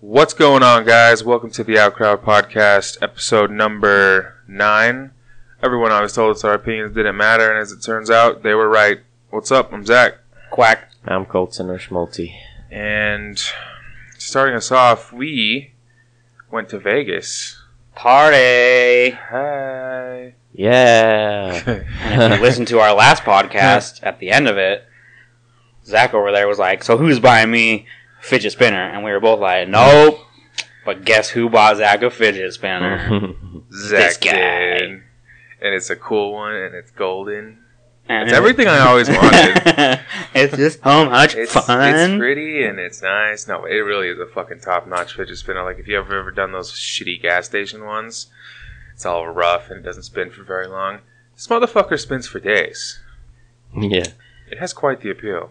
What's going on, guys? Welcome to the Outcrowd Podcast, episode number nine. Everyone always told us our opinions didn't matter, and as it turns out, they were right. What's up? I'm Zack. Quack. I'm Colton or Schmulty. And starting us off, we went to Vegas. Party. Hi. Yeah. And if you listen to our last podcast, at the end of it, Zack over there was like, "So who's buying me a fidget spinner?" And we were both like, "Nope." But guess who bought Zack a fidget spinner? Zack This guy. did. And it's a cool one, and it's golden. And It's everything I always wanted. it's just so much It's, fun. it's pretty and it's nice. No, it really is a fucking top notch fidget spinner. Like if you ever ever done those shitty gas station ones, it's all rough and it doesn't spin for very long. This motherfucker spins for days. yeah. It has quite the appeal.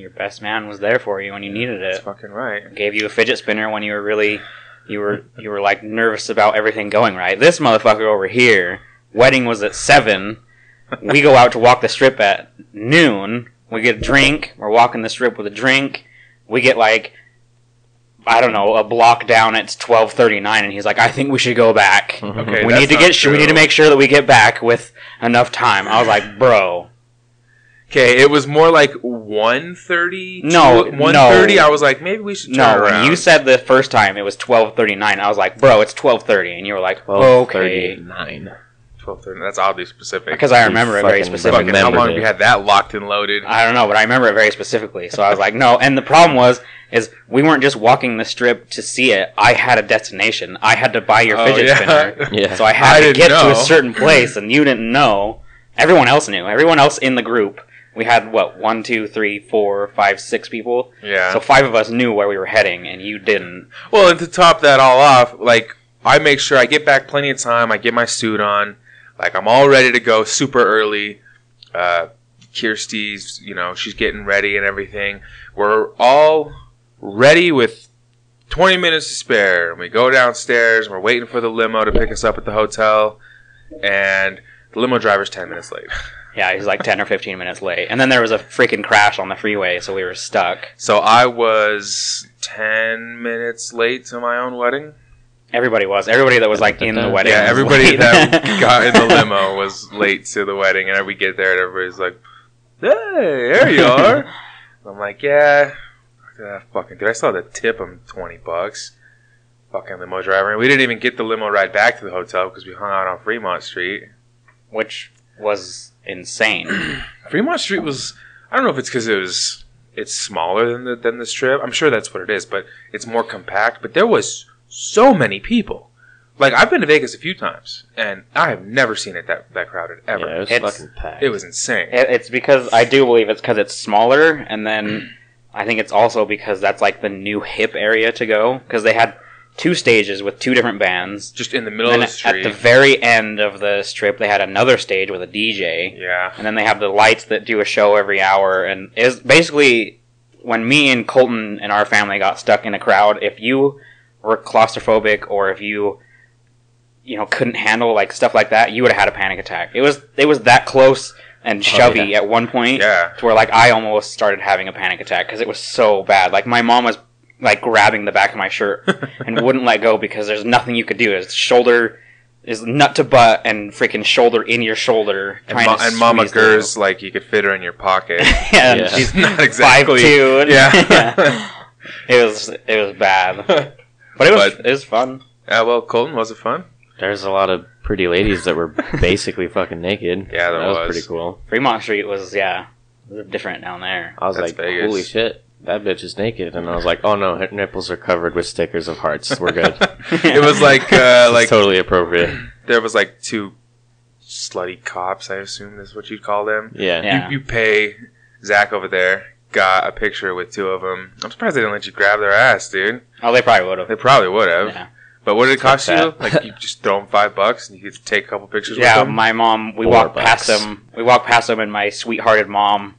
Your best man was there for you when you needed That's it. fucking right. Gave you a fidget spinner when you were really, you were you were like nervous about everything going right. This motherfucker over here, wedding was at seven. we go out to walk the strip at noon. We get a drink. We're walking the strip with a drink. We get like, I don't know, a block down. It's twelve thirty nine, and he's like, "I think we should go back. Okay, we need to not get. We need to make sure that we get back with enough time." I was like, "Bro, Okay, it was more like 1.30. No, 1.30. no. I was like, maybe we should turn no." around. When you said the first time it was twelve thirty nine, I was like, "Bro, it's twelve 30 and you were like, "Okay," 39. 12.30. That's oddly specific. because I remember it very fucking specifically. fucking how long it. have you had that locked and loaded? I don't know, but I remember it very specifically. So I was like, no. And the problem was, is we weren't just walking the strip to see it. I had a destination. I had to buy your Oh, fidget yeah. spinner. Yeah. So I had I to didn't get to a certain place, and you didn't know. Everyone else knew. Everyone else in the group. We had what one, two, three, four, five, six people. yeah. So five of us knew where we were heading, and you didn't. Well, and to top that all off, like I make sure I get back plenty of time. I get my suit on, like I'm all ready to go super early. Uh, Kirsty's, you know, she's getting ready and everything. We're all ready with 20 minutes to spare. And we go downstairs. And we're waiting for the limo to pick us up at the hotel, and the limo driver's 10 minutes late. Yeah, he's like ten or fifteen minutes late, and then there was a freaking crash on the freeway, so we were stuck. So I was 10 minutes late to my own wedding. Everybody was. Everybody that was like in the wedding. Yeah, everybody that got in the limo was late to the wedding, and we get there, and everybody's like, "Hey, there you are." I'm like, "Yeah." Ah, fucking dude, I still had to tip him twenty bucks. Fucking limo driver, and we didn't even get the limo ride back to the hotel because we hung out on Fremont Street. which was insane. Fremont Street was I don't know if it's because it was it's smaller than the than the strip. I'm sure that's what it is, but it's more compact. But there was so many people. Like I've been to Vegas a few times, and I have never seen it that that crowded ever. Yeah, it was It's- fucking packed. It was insane. It, it's because I do believe it's because it's smaller, and then I think it's also because that's like the new hip area to go because they had two stages with two different bands. Just in the middle of the at the very end of the strip, they had another stage with a DJ, yeah. and then they have the lights that do a show every hour. And is basically when me and Colton and our family got stuck in a crowd. If you were claustrophobic or if you you know couldn't handle like stuff like that, you would have had a panic attack. It was it was that close and oh, shovey yeah. at one point Yeah. to where like I almost started having a panic attack because it was so bad. Like my mom was like grabbing the back of my shirt and wouldn't let go because there's nothing you could do. His shoulder is nut to butt and freaking shoulder in your shoulder. And, trying Ma- and Mama squeeze. Gers, like you could fit her in your pocket. yeah, Yeah. she's Not exactly. five two. Yeah. it was it was bad, but it was But- it was fun. yeah. Well, Colton, was it fun? There's a lot of pretty ladies that were basically fucking naked. Yeah, there that was. was. pretty cool. Fremont Street was yeah, was different down there. I was That's like, Vegas. holy shit, that bitch is naked. And I was like, oh no, her nipples are covered with stickers of hearts. We're good. It was like uh, like totally appropriate. there was like two slutty cops. I assume is what you'd call them. Yeah. Yeah. You, you pay Zack over there. Got a picture with two of them. I'm surprised they didn't let you grab their ass, dude. Oh, they probably would have. They probably would have. Yeah. But what did it cost Fuck you? Like you just throw them five bucks and you could take a couple pictures Yeah, with them. my mom. We Four walked past them. We walked past them, and my sweethearted mom,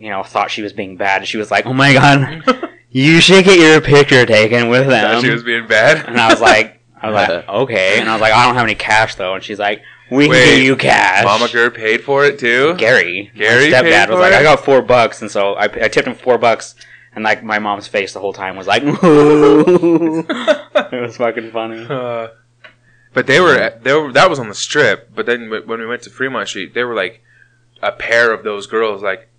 you know, thought she was being bad. She was like, "Oh my god, you should get your picture taken with them." Thought she was being bad. and I was like, I was like, okay. And I was like, I don't have any cash though. And she's like, we can Wait, give you cash. Mama Gur paid for it too. Gary, Gary my stepdad was like, it? I got four bucks, and so I, I tipped him four bucks, and like my mom's face the whole time was like, it was fucking funny. Uh, but they were they were that was on the strip. But then when we went to Fremont Street, they were like a pair of those girls like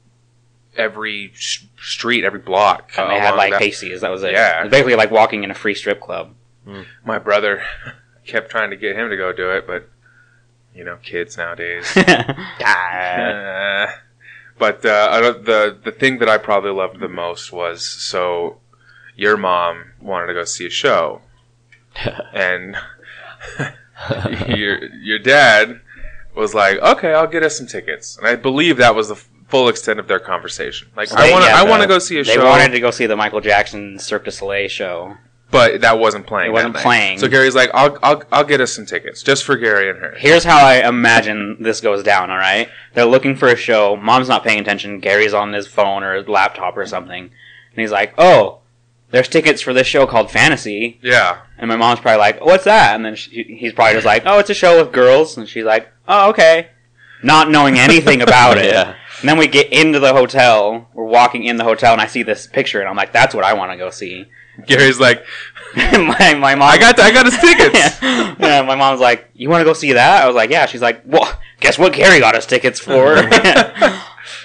every sh- street, every block. And they uh, had like that- Casey's. That was it. Yeah. It was basically like walking in a free strip club. My brother kept trying to get him to go do it, but you know, kids nowadays. Uh, but uh, the the thing that I probably loved the most was so your mom wanted to go see a show, and your your dad was like, "Okay, I'll get us some tickets," and I believe that was the full extent of their conversation. Like, They- I want to yeah, I want to go see a they show, wanted to go see the Michael Jackson Cirque du Soleil show. but that wasn't playing. It wasn't playing. So Gary's like, "I'll I'll I'll get us some tickets just for Gary and her." Here's how I imagine this goes down, alright? They're looking for a show. Mom's not paying attention. Gary's on his phone or his laptop or something. And he's like, oh, there's tickets for this show called Fantasy. Yeah, And my mom's probably like, what's that? And then she, he's probably just like, oh, it's a show with girls. And she's like, oh, okay. Not knowing anything about it. Yeah. And then we get into the hotel. We're walking in the hotel, and I see this picture, and I'm like, that's what I want to go see. Gary's like, my, my mom. "I got I got his tickets." yeah, my mom's like, "You want to go see that?" I was like, "Yeah." She's like, "Well, guess what? Gary got us tickets for."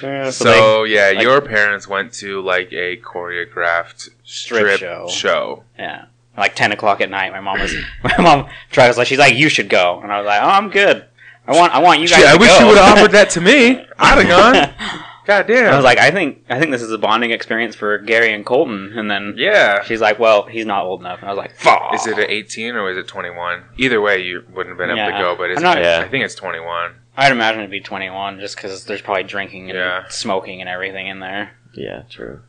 Yeah, So, yeah, like- your parents went to like a choreographed strip, Strip show. show. yeah, like ten o'clock at night. My mom was, my mom tried was like, she's like, "You should go," and I was like, "Oh, I'm good. I want, I want you guys." Shit, I to wish go." you would have offered that to me. I'd have gone. God damn. I was like, I think, I think this is a bonding experience for Gary and Colton. And then yeah. she's like, "Well, he's not old enough," and I was like, "Fuck." Is it an 18 or is it 21? Either way, you wouldn't have been able to go, but it's, I'm not- Yeah. I think it's 21. I'd imagine it'd be 21, just because there's probably drinking and Yeah. smoking and everything in there. Yeah, true.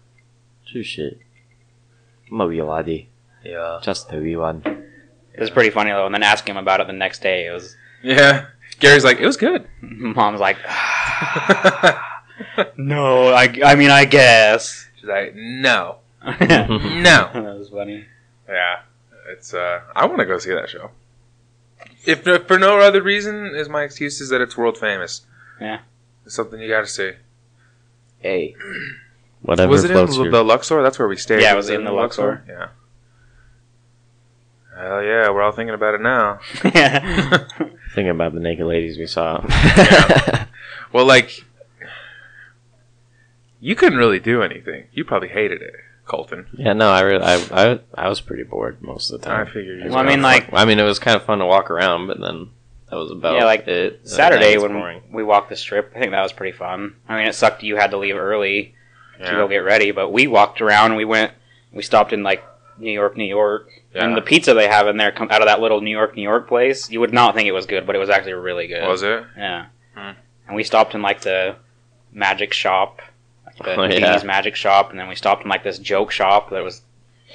True shit. Mawiladi. Yeah. Just the wee one. It was pretty funny though. And then asking him about it the next day, it was Yeah. Gary's like, it was good. mom's like, no, I, I mean, I guess. She's like, no. No. that was funny. Yeah. It's, uh, I want to go see that show. If if for no other reason, is my excuse is that it's world famous. Yeah. It's something you got to see. Hey. Whatever was it in the, your- the Luxor? That's where we stayed. Yeah, it was in the Luxor. Yeah. Hell yeah, we're all thinking about it now. yeah. Thinking about the naked ladies we saw. Well, like, you couldn't really do anything. You probably hated it, Colton. yeah, no, I really, I, I, I was pretty bored most of the time. I figured you. Well, I mean, gonna like- I mean, it was kind of fun to walk around, but then that was about Yeah, like, it. Saturday when boring. we walked the strip, I think that was pretty fun. I mean, it sucked you had to leave early fuck- to go get ready, but we walked around. We went, we stopped in like New York, New York, Yeah. and the pizza they have in there come out of that little New York, New York place. You would not think it was good, but it was actually really good. Was it? Yeah. Hmm. And we stopped in like the magic shop, like the Oh, yeah. Magic shop, and then we stopped in like this joke shop. That was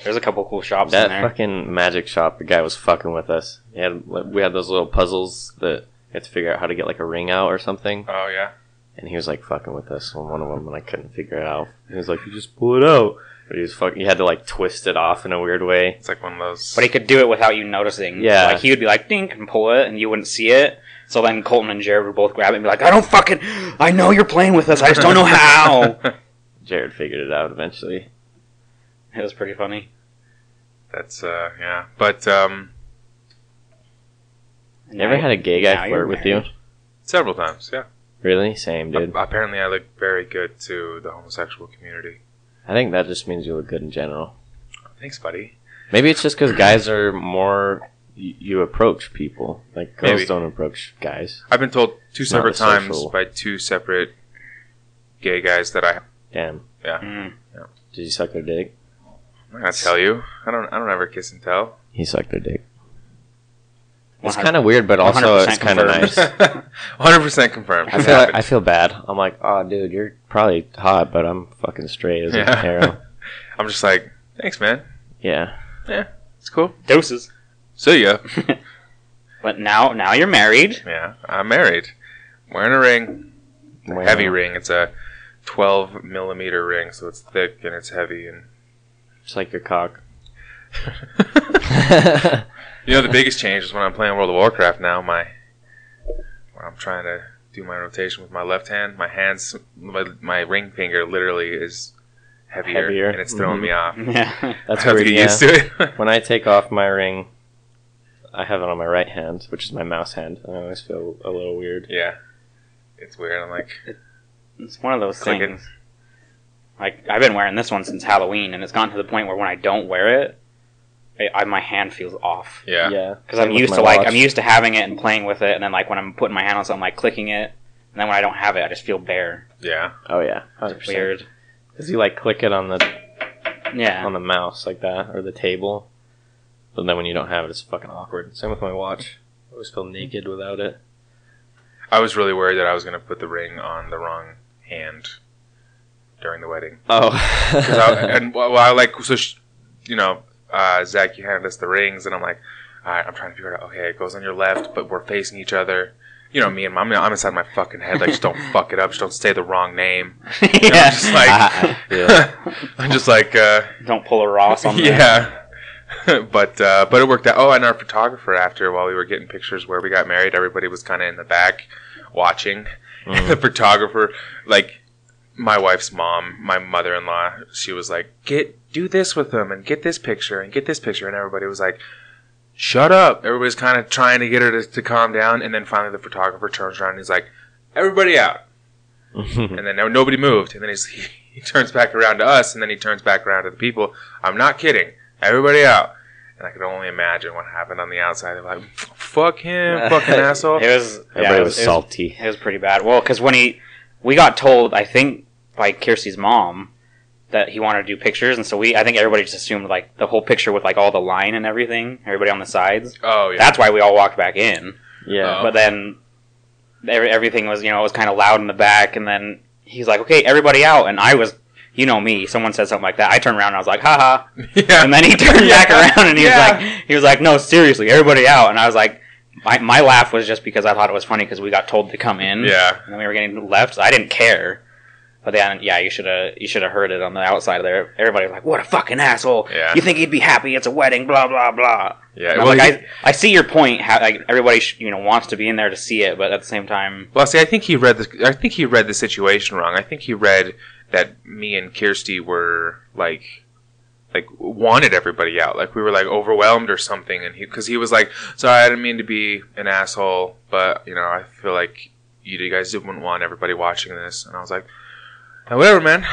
there's a couple cool shops That in there. fucking magic shop, the guy was fucking with us. He had, we had those little puzzles that you had to figure out how to get like a ring out or something. Oh yeah. And he was like fucking with us on one of them, and I couldn't figure it out. He was like, "You just pull it out." But he was fucking. You had to like twist it off in a weird way. It's like one of those. But he could do it without you noticing. Yeah. Like he would be like dink and pull it, and you wouldn't see it. So then Colton and Jared would both grab it and be like, "I don't fucking, I know you're playing with us. I just don't know how." Jared figured it out eventually. it was pretty funny. That's uh yeah. But um And You ever had a gay now guy you're flirt with you? several times, yeah. Really? Same, dude. A- apparently, I look very good to the homosexual community. I think that just means you look good in general. Thanks, buddy. Maybe it's just because guys are more. You, you approach people like girls Maybe. don't approach guys. I've been told two Not separate a times social- by two separate gay guys that I. Damn. Mm. Did you suck their dick? I'm not gonna tell you. I don't. I don't ever kiss and tell. He sucked their dick. It's kind of weird, but also it's kind of nice. Hundred percent confirmed. I feel, like. I feel bad. I'm like, oh, dude, you're probably hot, but I'm fucking straight as Yeah. a arrow. I'm just like, thanks, man. Yeah. Yeah, it's cool. Doses. See ya. But now, now you're married. Yeah, I'm married. Wearing a ring. Wow. Heavy ring. It's a 12 millimeter ring, so it's thick and it's heavy. And It's like your cock. You know, the biggest change is when I'm playing World of Warcraft now. My when I'm trying to do my rotation with my left hand, my hands, my, my ring finger literally is heavier, Heavier. and it's throwing Mhm. me off. Yeah. That's I to get yeah. used to it. When I take off my ring, I have it on my right hand, which is my mouse hand. I always feel a little weird. yeah, it's weird. I'm like, It's one of those Clicking. things. Like I've been wearing this one since Halloween, and it's gotten to the point where when I don't wear it, I, I, my hand feels off yeah, Yeah, because I'm used my to like watch. I'm used to having it and playing with it, and then like when I'm putting my hand on something, like clicking it, and then when I don't have it, I just feel bare. yeah. Oh yeah, It's weird. Because you like click it on the Yeah. on the mouse like that or the table, but then when you don't have it, it's fucking awkward. Same with my watch. I always feel naked without it. I was really worried that I was going to put the ring on the wrong hand during the wedding. Oh, I, and well, I like so, sh- you know, uh, Zack, you handed us the rings, and I'm like, all right, I'm trying to figure it out. Okay, it goes on your left, but we're facing each other. You know me and my, I'm, I'm inside my fucking head. Like, just don't fuck it up. Just don't say the wrong name. You know, yeah. I'm just like, I feel- I'm just like, uh, don't pull a Ross on the yeah. but uh, but it worked out. Oh, and our photographer after while we were getting pictures where we got married, everybody was kind of in the back watching. Mm. the photographer, like my wife's mom, my mother-in-law, she was like, "Get do this with them and get this picture and get this picture," and everybody was like. Shut up! Everybody's kind of trying to get her to, to calm down, and then finally the photographer turns around and he's like, "Everybody out!" and then nobody moved. And then he's, he, he turns back around to us, and then he turns back around to the people. I'm not kidding. Everybody out. And I could only imagine what happened on the outside. They're like, fuck him, fucking asshole. It was yeah, Everybody it was, was salty. It was pretty bad. Well, because when he, we got told, I think by Kirsty's mom, that he wanted to do pictures, and so we, I think everybody just assumed like the whole picture with like all the line and everything, everybody on the sides. Oh, yeah. That's why we all walked back in. yeah. Oh. But then every, everything was, you know, it was kind of loud in the back, and then he's like, "Okay, everybody out," and I was. You know me. Someone said something like that. I turned around and I was like, "Haha!" yeah. And then he turned Yeah. back around and he Yeah. was like, "He was like, no, seriously, everybody out." And I was like, my, my laugh was just because I thought it was funny because we got told to come in. yeah. and then we were getting left. So I didn't care. But then, yeah, you should have you should have heard it on the outside of there. Everybody was like, "What a fucking asshole! Yeah. You think he'd be happy? It's a wedding, blah blah blah." Yeah. Well, like, I, I see your point. How like everybody sh- you know wants to be in there to see it, but at the same time, well, see, I think he read the. I think he read the situation wrong. I think he read that me and Kirsty were like, like wanted everybody out. Like we were like overwhelmed or something. And he, because he was like, "Sorry, I didn't mean to be an asshole, but you know, I feel like you guys didn't want everybody watching this." And I was like, "Uh, "Whatever, man."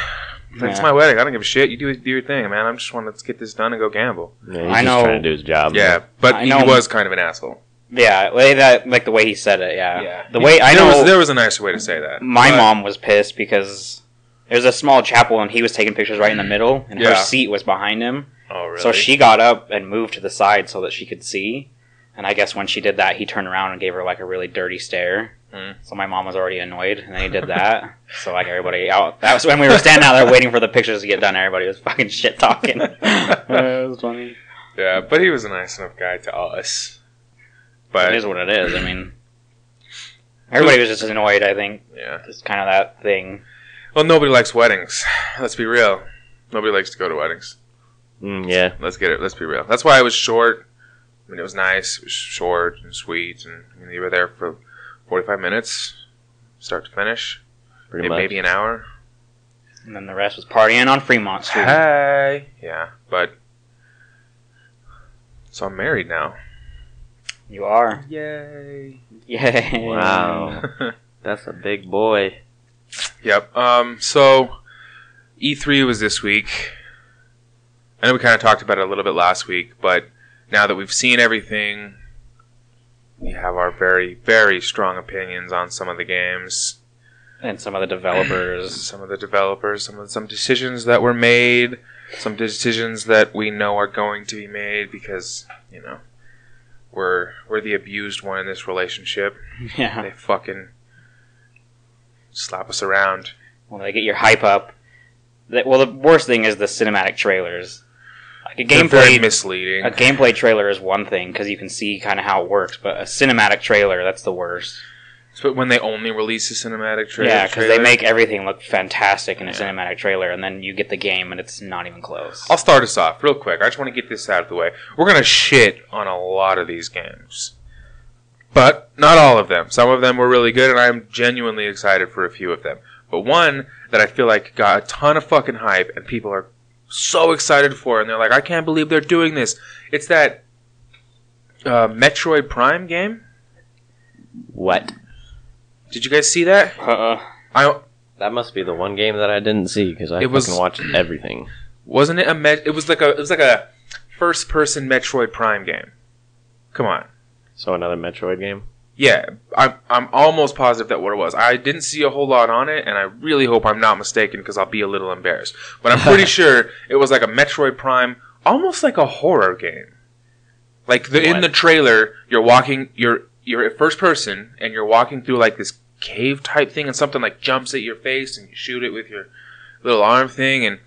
Like, It's my wedding. I don't give a shit. You do do your thing, man. I'm just want to get this done and go gamble. Yeah, he's I just know- trying to do his job. Yeah, but I he know- was kind of an asshole. yeah, way that like the way he said it. Yeah, the He- way I there know was, there was a nicer way to say that. my But- mom was pissed because there's a small chapel and he was taking pictures right in the middle, and her Yeah. seat was behind him. Oh, really? So she got up and moved to the side so that she could see. And I guess when she did that, he turned around and gave her like a really dirty stare. Hmm. So my mom was already annoyed, and then he did that. so like everybody out. That was when we were standing out there waiting for the pictures to get done. Everybody was fucking shit talking. it was funny. Yeah, but he was a nice enough guy to us. But it is what it is. I mean, everybody was just annoyed. I think yeah, it's kind of that thing. well, nobody likes weddings. Let's be real. Nobody likes to go to weddings. Mm, yeah. Let's get it. Let's be real. That's why it was short. I mean, it was nice. It was short and sweet, and I mean, you were there for forty-five minutes, start to finish, Pretty maybe, much. maybe an hour. And then the rest was partying on Fremont Street. Hey, yeah, but so I'm married now. You are. Yay! Yay. Wow. That's a big boy. Yep. Um. So, E3 was this week. I know we kind of talked about it a little bit last week, but now that we've seen everything, we have our very, very strong opinions on some of the games, And some of the developers. some of the developers, some of some decisions that were made, some decisions that we know are going to be made because you know we're we're the abused one in this relationship. yeah. They fucking slap us around. Well, they get your hype up. Well, the worst thing is the cinematic trailers. Like a gameplay, misleading. a gameplay trailer is one thing because you can see kind of how it works, but a cinematic trailer that's the worst. But when they only release a cinematic trailer, yeah, because they make everything look fantastic in a Yeah. cinematic trailer, and then you get the game and it's not even close. I'll start us off real quick. I just want to get this out of the way. We're gonna shit on a lot of these games, but not all of them. Some of them were really good, and I'm genuinely excited for a few of them. but one that I feel like got a ton of fucking hype and people are so excited for, and they're like, I can't believe they're doing this. It's that uh, Metroid Prime game. What? Did you guys see that? Uh, I That must be the one game that I didn't see because I It was- fucking watched everything. wasn't it a met. It was like a it was like a first person Metroid Prime game. Come on. So another Metroid game. Yeah, I'm I'm almost positive that what it was. I didn't see a whole lot on it, and I really hope I'm not mistaken because I'll be a little embarrassed. But I'm pretty sure it was like a Metroid Prime, almost like a horror game. Like the in the trailer, you're walking, you're you're first person, and you're walking through like this cave type thing, and something like jumps at your face, and you shoot it with your little arm thing. And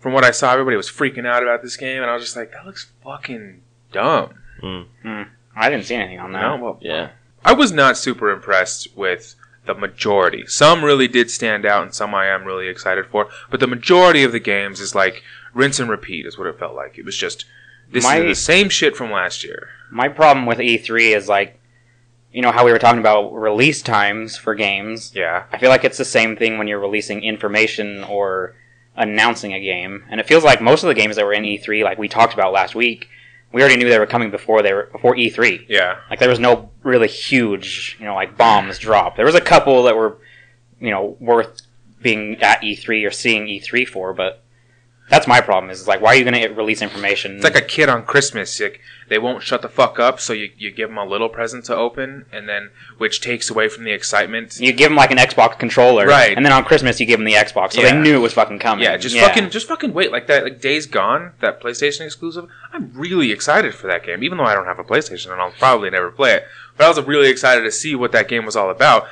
from what I saw, everybody was freaking out about this game, and I was just like, that looks fucking dumb. Hmm. Hmm. I didn't see anything on that. No, well, Yeah. I was not super impressed with the majority. Some really did stand out, and some I am really excited for. But the majority of the games is like rinse and repeat, is what it felt like. It was just this My- is the same shit from last year. My problem with E3 is like, you know how we were talking about release times for games. Yeah, I feel like it's the same thing when you're releasing information or announcing a game, and it feels like most of the games that were in E3, like we talked about last week, we already knew they were coming before they were before E3. yeah, Like there was no really huge, you know, like bombs dropped. There was a couple that were, you know, worth being at E3 or seeing E3 for, but that's my problem. Is like, why are you going to release information? it's like a kid on Christmas. Like they won't shut the fuck up, so you, you give them a little present to open, and then which takes away from the excitement. you give them like an Xbox controller, Right. And then on Christmas you give them the Xbox, so Yeah. they knew it was fucking coming. Yeah, just fucking, just fucking wait. Like that, like Days Gone, that PlayStation exclusive. I'm really excited for that game, even though I don't have a PlayStation and I'll probably never play it. But I was really excited to see what that game was all about.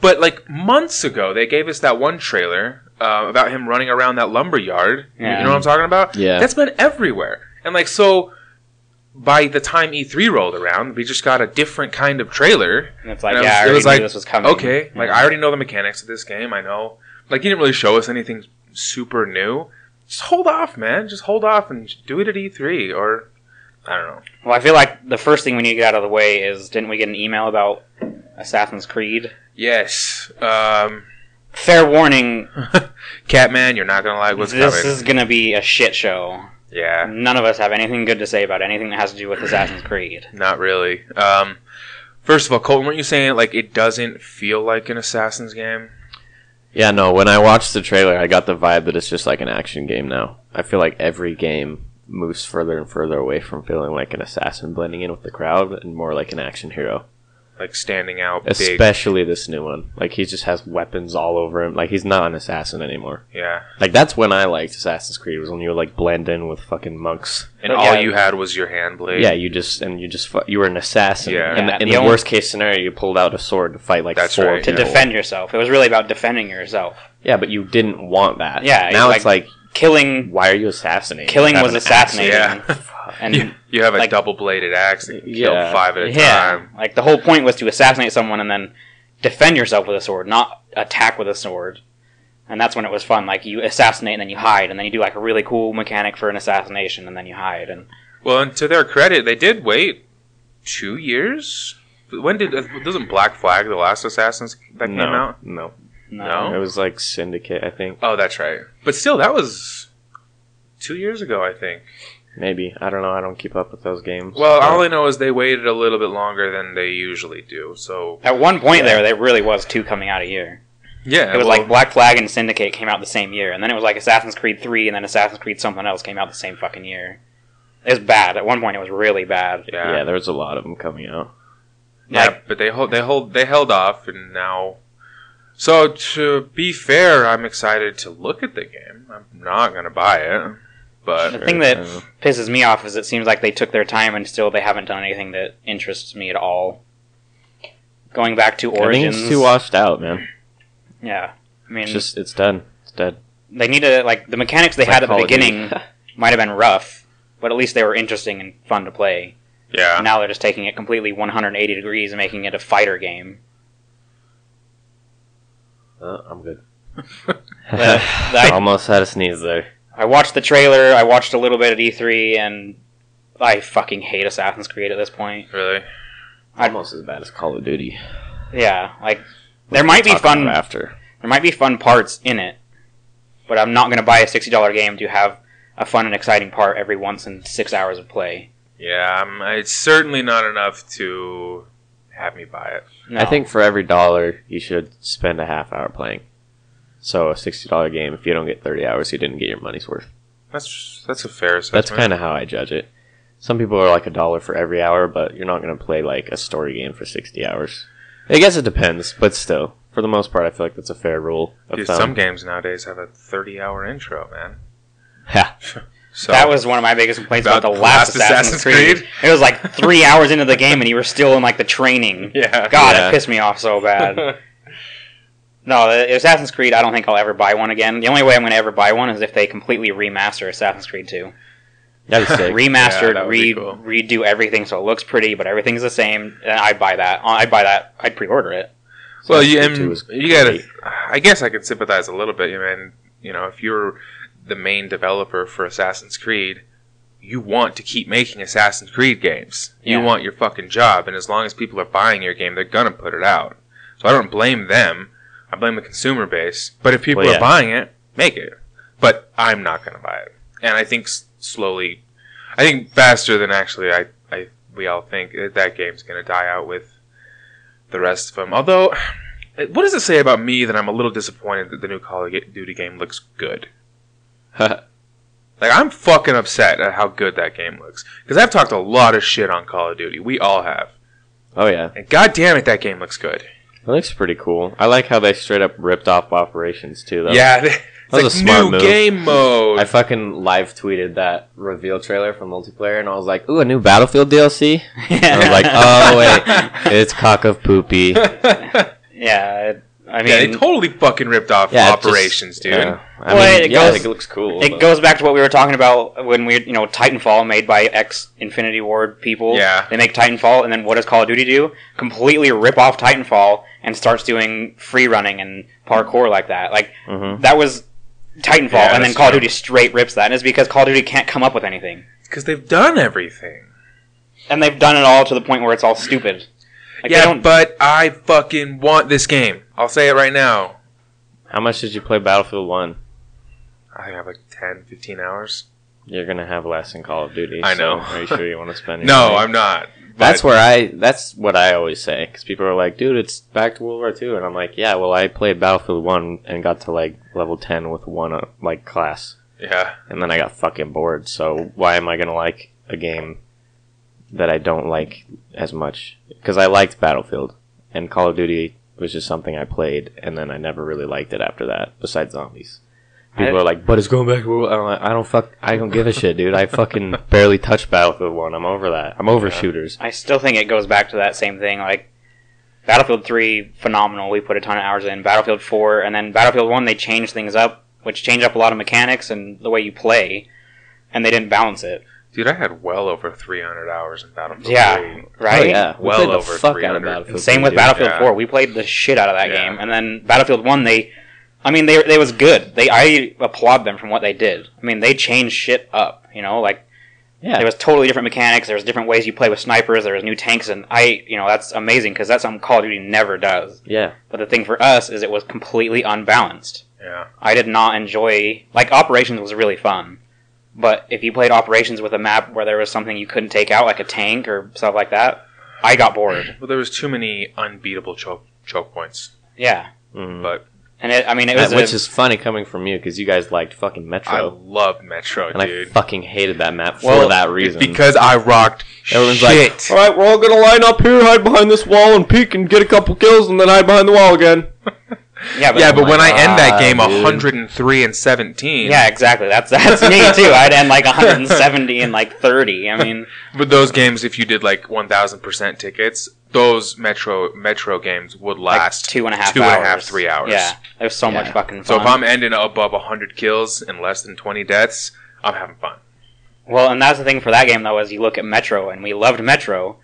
But like months ago, they gave us that one trailer uh, about him running around that lumber yard. You- Yeah. You know what I'm talking about? Yeah. That's been everywhere. And like so, by the time E3 rolled around, we just got a different kind of trailer. And it's like, And yeah, I it already was knew like, this was coming. Okay, like I already know the mechanics of this game. I know, like you didn't really show us anything super new. Just hold off, man. Just hold off and do it at E3 or I don't know. Well, I feel like the first thing we need to get out of the way is didn't we get an email about Assassin's Creed? Yes, um, Fair warning, Catman, you're not gonna like what's this coming. is gonna be a shit show. yeah, None of us have anything good to say about anything that has to do with Assassin's Creed. not really. Um, first of all, Colton, weren't you saying like it doesn't feel like an Assassin's game? Yeah, no, when I watched the trailer, I got the vibe that it's just like an action game now. I feel like every game moves further and further away from feeling like an assassin blending in with the crowd and more like an action hero. Like standing out big. Especially this new one. Like he just has weapons all over him. Like he's not an assassin anymore. Yeah, Like that's when I liked Assassin's Creed was when you would like blend in with fucking monks. and But all yeah. you had was your hand blade. Yeah, you just and you just fu- you were an assassin. Yeah. And Yeah, in the the only- worst case scenario, you pulled out a sword to fight like That's four right. To people. defend yourself. It was really about defending yourself. Yeah, but you didn't want that. Yeah, Now like- it's like, Killing why are you assassinating? killing Have was an axe. assassinating. Yeah. And you, you have a like- double bladed axe that can kill five at a yeah, time. like the whole point was to assassinate someone and then defend yourself with a sword, not attack with a sword. And that's when it was fun. Like you assassinate and then you hide, and then you do like a really cool mechanic for an assassination, and then you hide. And Well, and to their credit, they did wait two years. When did uh, doesn't Black Flag the last Assassins that no, came out? No, No? it was like Syndicate, I think. Oh, that's right. But still, that was two years ago, I think. Maybe I don't know. I don't keep up with those games. Well, But- all I know is they waited a little bit longer than they usually do. So at one point Yeah. there, there really was two coming out a year. yeah, It was well, like Black Flag and Syndicate came out the same year, and then it was like Assassin's Creed Three, and then Assassin's Creed something else came out the same fucking year. It was bad. At one point, it was really bad. yeah, yeah, there was a lot of them coming out. yeah. like- but they hold they hold they held off, and now. So to be fair, I'm excited to look at the game. I'm not gonna buy it, but The thing that Uh, pisses me off is it seems like they took their time and still they haven't done anything that interests me at all. Going back to I think Origins, it's too washed out, man. yeah. I mean, It's just it's done. It's dead. they need to like the mechanics they It's had like at the Call of Duty. beginning might have been rough, but at least they were interesting and fun to play. yeah, Now they're just taking it completely 180 degrees and making it a fighter game. Uh, I'm good. The- the- Almost had a sneeze there. I watched the trailer. I watched a little bit at E3, and I fucking hate Assassin's Creed at this point. really. I- Almost as bad as Call of Duty. Yeah, like there might be fun. after. there might be fun parts in it, but I'm not going to buy a sixty dollar game to have a fun and exciting part every once in six hours of play. Yeah, um, it's certainly not enough to have me buy it. No. I think for every dollar, you should spend a half hour playing. So a sixty dollar game, if you don't get thirty hours, you didn't get your money's worth. That's that's a fair assessment. That's kind of how I judge it. Some people are like a dollar for every hour, but you're not going to play like a story game for sixty hours. I guess it depends, but still, for the most part, I feel like that's a fair rule of Dude, thumb. some games nowadays have a 30 hour intro, man. Ha. So that was one of my biggest complaints about, About the last, last Assassin's, Assassin's Creed. Creed? It was like three hours into the game, and you were still in like the training. yeah. God, Yeah. it pissed me off so bad. no, the Assassin's Creed. I don't think I'll ever buy one again. The only way I'm going to ever buy one is if they completely remaster Assassin's Creed 2. That'd be sick. Remastered, Yeah, that would be re- cool. redo everything so it looks pretty, but everything's the same. And I'd buy that. Uh, I'd buy that. I'd pre-order it. Well, you, Creed and 2 was you gotta. I guess I can sympathize a little bit. You mean, you know, if you're the main developer for Assassin's Creed, you want to keep making Assassin's Creed games. You Yeah. want your fucking job, and as long as people are buying your game, they're gonna put it out. So I don't blame them. I blame the consumer base. But if people Well, are buying it, make it. But I'm not gonna buy it. And I think s- slowly, I think faster than actually I, I we all think that that game's gonna die out with the rest of them. Although, what does it say about me that I'm a little disappointed that the new Call of Duty game looks good? Like I'm fucking upset at how good that game looks because I've talked a lot of shit on Call of Duty. We all have, oh yeah, and god damn it, that game looks good. it looks pretty cool. I like how they straight up ripped off operations too. Though. yeah, it's was like a smart new move. game mode. I fucking live tweeted that reveal trailer for multiplayer, and I was like, "Ooh, a new Battlefield DLC." And I was like, "Oh wait, it's cock of poopy." yeah. it- I yeah, they mean, totally fucking ripped off Yeah, it just- operations, dude. Yeah. I Well, mean, it yeah, goes- I think it looks cool. It but- goes back to what we were talking about when we, you know, Titanfall made by ex Infinity Ward people. Yeah. They make Titanfall, and then what does Call of Duty do? Completely rip off Titanfall and starts doing free running and parkour like that. Like Mhm. that was Titanfall, Yeah, and then that's Call of. Duty straight rips that, and it's because Call of Duty can't come up with anything, Because they've done everything. and they've done it all to the point where it's all stupid. Like, yeah, but I fucking want this game. I'll say it right now. How much did you play Battlefield One? I think I have like 10, 15 hours. You're gonna have less in Call of Duty. I so know. are you sure you want to spend? No, money? I'm not. That's where I. That's what I always say because people are like, "Dude, it's back to World War II," and I'm like, "Yeah, well, I played Battlefield One and got to like level ten with one uh, like class, Yeah. and then I got fucking bored. So why am I gonna like a game that I don't like as much? Because I liked Battlefield and Call of Duty was just something I played, and then I never really liked it after that. Besides zombies. People I- are like, but it's going back. I'm like, I don't fuck. I don't give a shit, dude. I fucking barely touched Battlefield One. I'm over that. I'm over Yeah. shooters. I still think it goes back to that same thing. Like Battlefield Three, phenomenal. We put a ton of hours in. Battlefield Four, and then Battlefield One, they changed things up, which changed up a lot of mechanics and the way you play, and they didn't balance it. Dude, I had well over 300 hours in Battlefield Yeah, 3. right. Oh, yeah. We Well played the over fuck out 300. of Battlefield. Same 3, with dude. Battlefield Yeah. Four. We played the shit out of that Yeah. game, and then Battlefield One, they, I mean, they they was good. They I applaud them from what they did. I mean, they changed shit up. You know, like Yeah. there was totally different mechanics. There was different ways you play with snipers. There was new tanks, and I, you know, that's amazing because that's something Call of Duty never does. yeah. But the thing for us is it was completely unbalanced. Yeah. I did not enjoy like Operations was really fun, but if you played Operations with a map where there was something you couldn't take out, like a tank or stuff like that, I got bored. Well, there was too many unbeatable choke, choke points. Yeah, Mhm. But and it, I mean, it was which a- is funny coming from you because you guys liked fucking Metro. I Metro, love Metro, and I fucking hated that map Well, for that reason. because I rocked Everyone's shit. like, "All right, we're all gonna line up here, hide behind this wall, and peek and get a couple kills, and then hide behind the wall again." yeah, but, yeah, but when I end that ah, game dude. 103 and 17, yeah, exactly. That's that's me too. I'd end like 170 and like 30. I mean, But those games, if you did like 1,000% tickets, those Metro Metro games would like last two and a half two hours, and a half, three hours. Yeah, was so much fucking fun. So if I'm ending above 100 kills and less than 20 deaths, I'm having fun. Well, and that's the thing for that game though, is you look at Metro, and we loved Metro,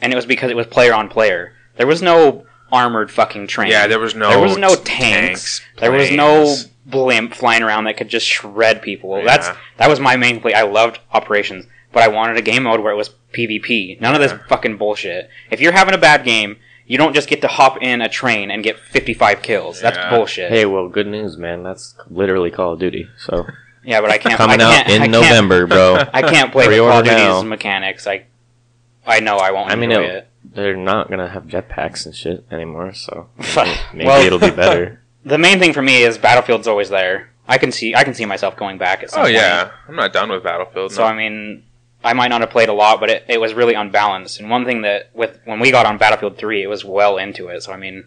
and it was because it was player on player. There was no armored fucking train. Yeah, there was no there was no t- tanks. there was no blimp flying around that could just shred people. Yeah. That's that was my main play. I loved operations, but I wanted a game mode where it was PvP. None of this fucking bullshit. If you're having a bad game, You don't just get to hop in a train and get 55 kills. That's Yeah. bullshit. Hey, well, good news, man. That's literally Call of Duty. So yeah, but I can't. coming I out can't, I in can't- November, bro. I can't play with Call of Duty's mechanics. I, I know I won't I mean, enjoy it- it. They're not gonna have jetpacks and shit anymore, so maybe Well- it'll be better. The main thing for me is Battlefield's always there. I can see I can see myself going back at some point. Oh point. yeah, I'm not done with Battlefield. So no. I mean, I might not have played a lot, but it, it was really unbalanced. And one thing that with when we got on Battlefield Three, it was well into it. So I mean,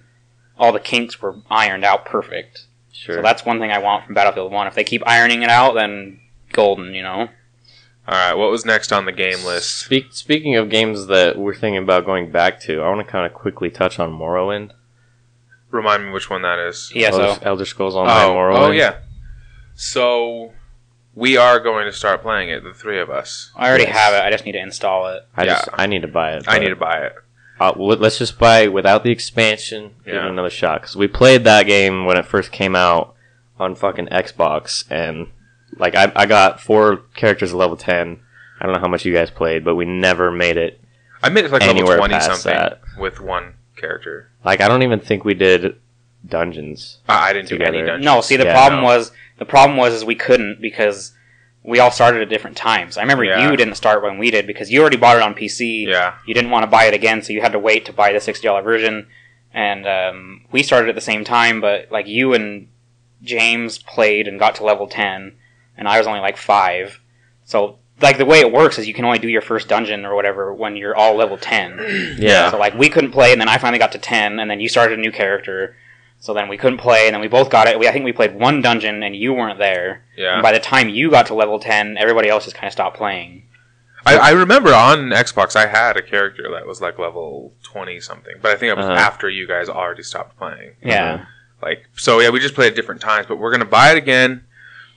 all the kinks were ironed out perfect. Sure. So that's one thing I want from Battlefield One. If they keep ironing it out, then golden. You know. All right, what was next on the game list? Speak, speaking of games that we're thinking about going back to, I want to kind of quickly touch on Morrowind. Remind me which one that is. Yeah. So Elder, Elder Scrolls Online oh, Morrowind. oh yeah. So we are going to start playing it, the three of us. I already Yes. have it. I just need to install it. I just Yeah. I need to buy it. I need to buy it. Uh, let's just buy it without the expansion. Give Yeah. it another shot because we played that game when it first came out on fucking Xbox, and like I, I got four characters at level ten. I don't know how much you guys played, but we never made it. I made it like level Anywhere twenty past something that. with one character. Like I don't even think we did dungeons. I I didn't do any Together. dungeons. No, see the Yeah, problem no. was the problem was is we couldn't because we all started at different times. I remember Yeah. you didn't start when we did because you already bought it on PC. Yeah. You didn't want to buy it again, so you had to wait to buy the sixty dollar version. And um, we started at the same time, but like you and James played and got to level ten, and I was only like five. So like the way it works is you can only do your first dungeon or whatever when you're all level ten. Yeah. So like we couldn't play, and then I finally got to ten, and then you started a new character. So then we couldn't play, and then we both got it. We, I think we played one dungeon, and you weren't there. Yeah. And by the time you got to level ten, everybody else just kind of stopped playing. I, I remember on Xbox I had a character that was like level twenty something, but I think it was Uh-huh. after you guys already stopped playing. Yeah. Like so, yeah, we just played at different times, but we're gonna buy it again.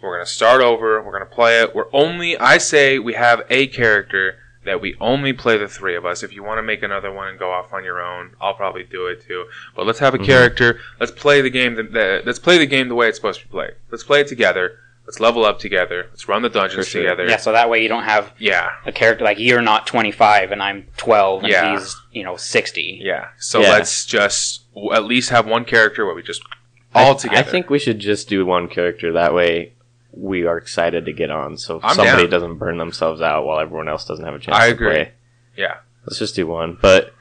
We're gonna start over. We're gonna play it. We're only. I say we have a character that we only play the three of us. If you want to make another one and go off on your own, I'll probably do it too. But let's have a Mhm. character. Let's play the game. The, the, let's play the game the way it's supposed to be played. Let's play it together. Let's level up together. Let's run the dungeons sure. together. Yeah. So that way you don't have Yeah. a character like you're not 25 and I'm 12 and Yeah. he's you know 60. Yeah. So Yeah. let's just w- at least have one character where we just all I, together. I think we should just do one character. That way, we are excited to get on, so I'm somebody down. doesn't burn themselves out while everyone else doesn't have a chance I to agree. play. Yeah. Let's just do one. But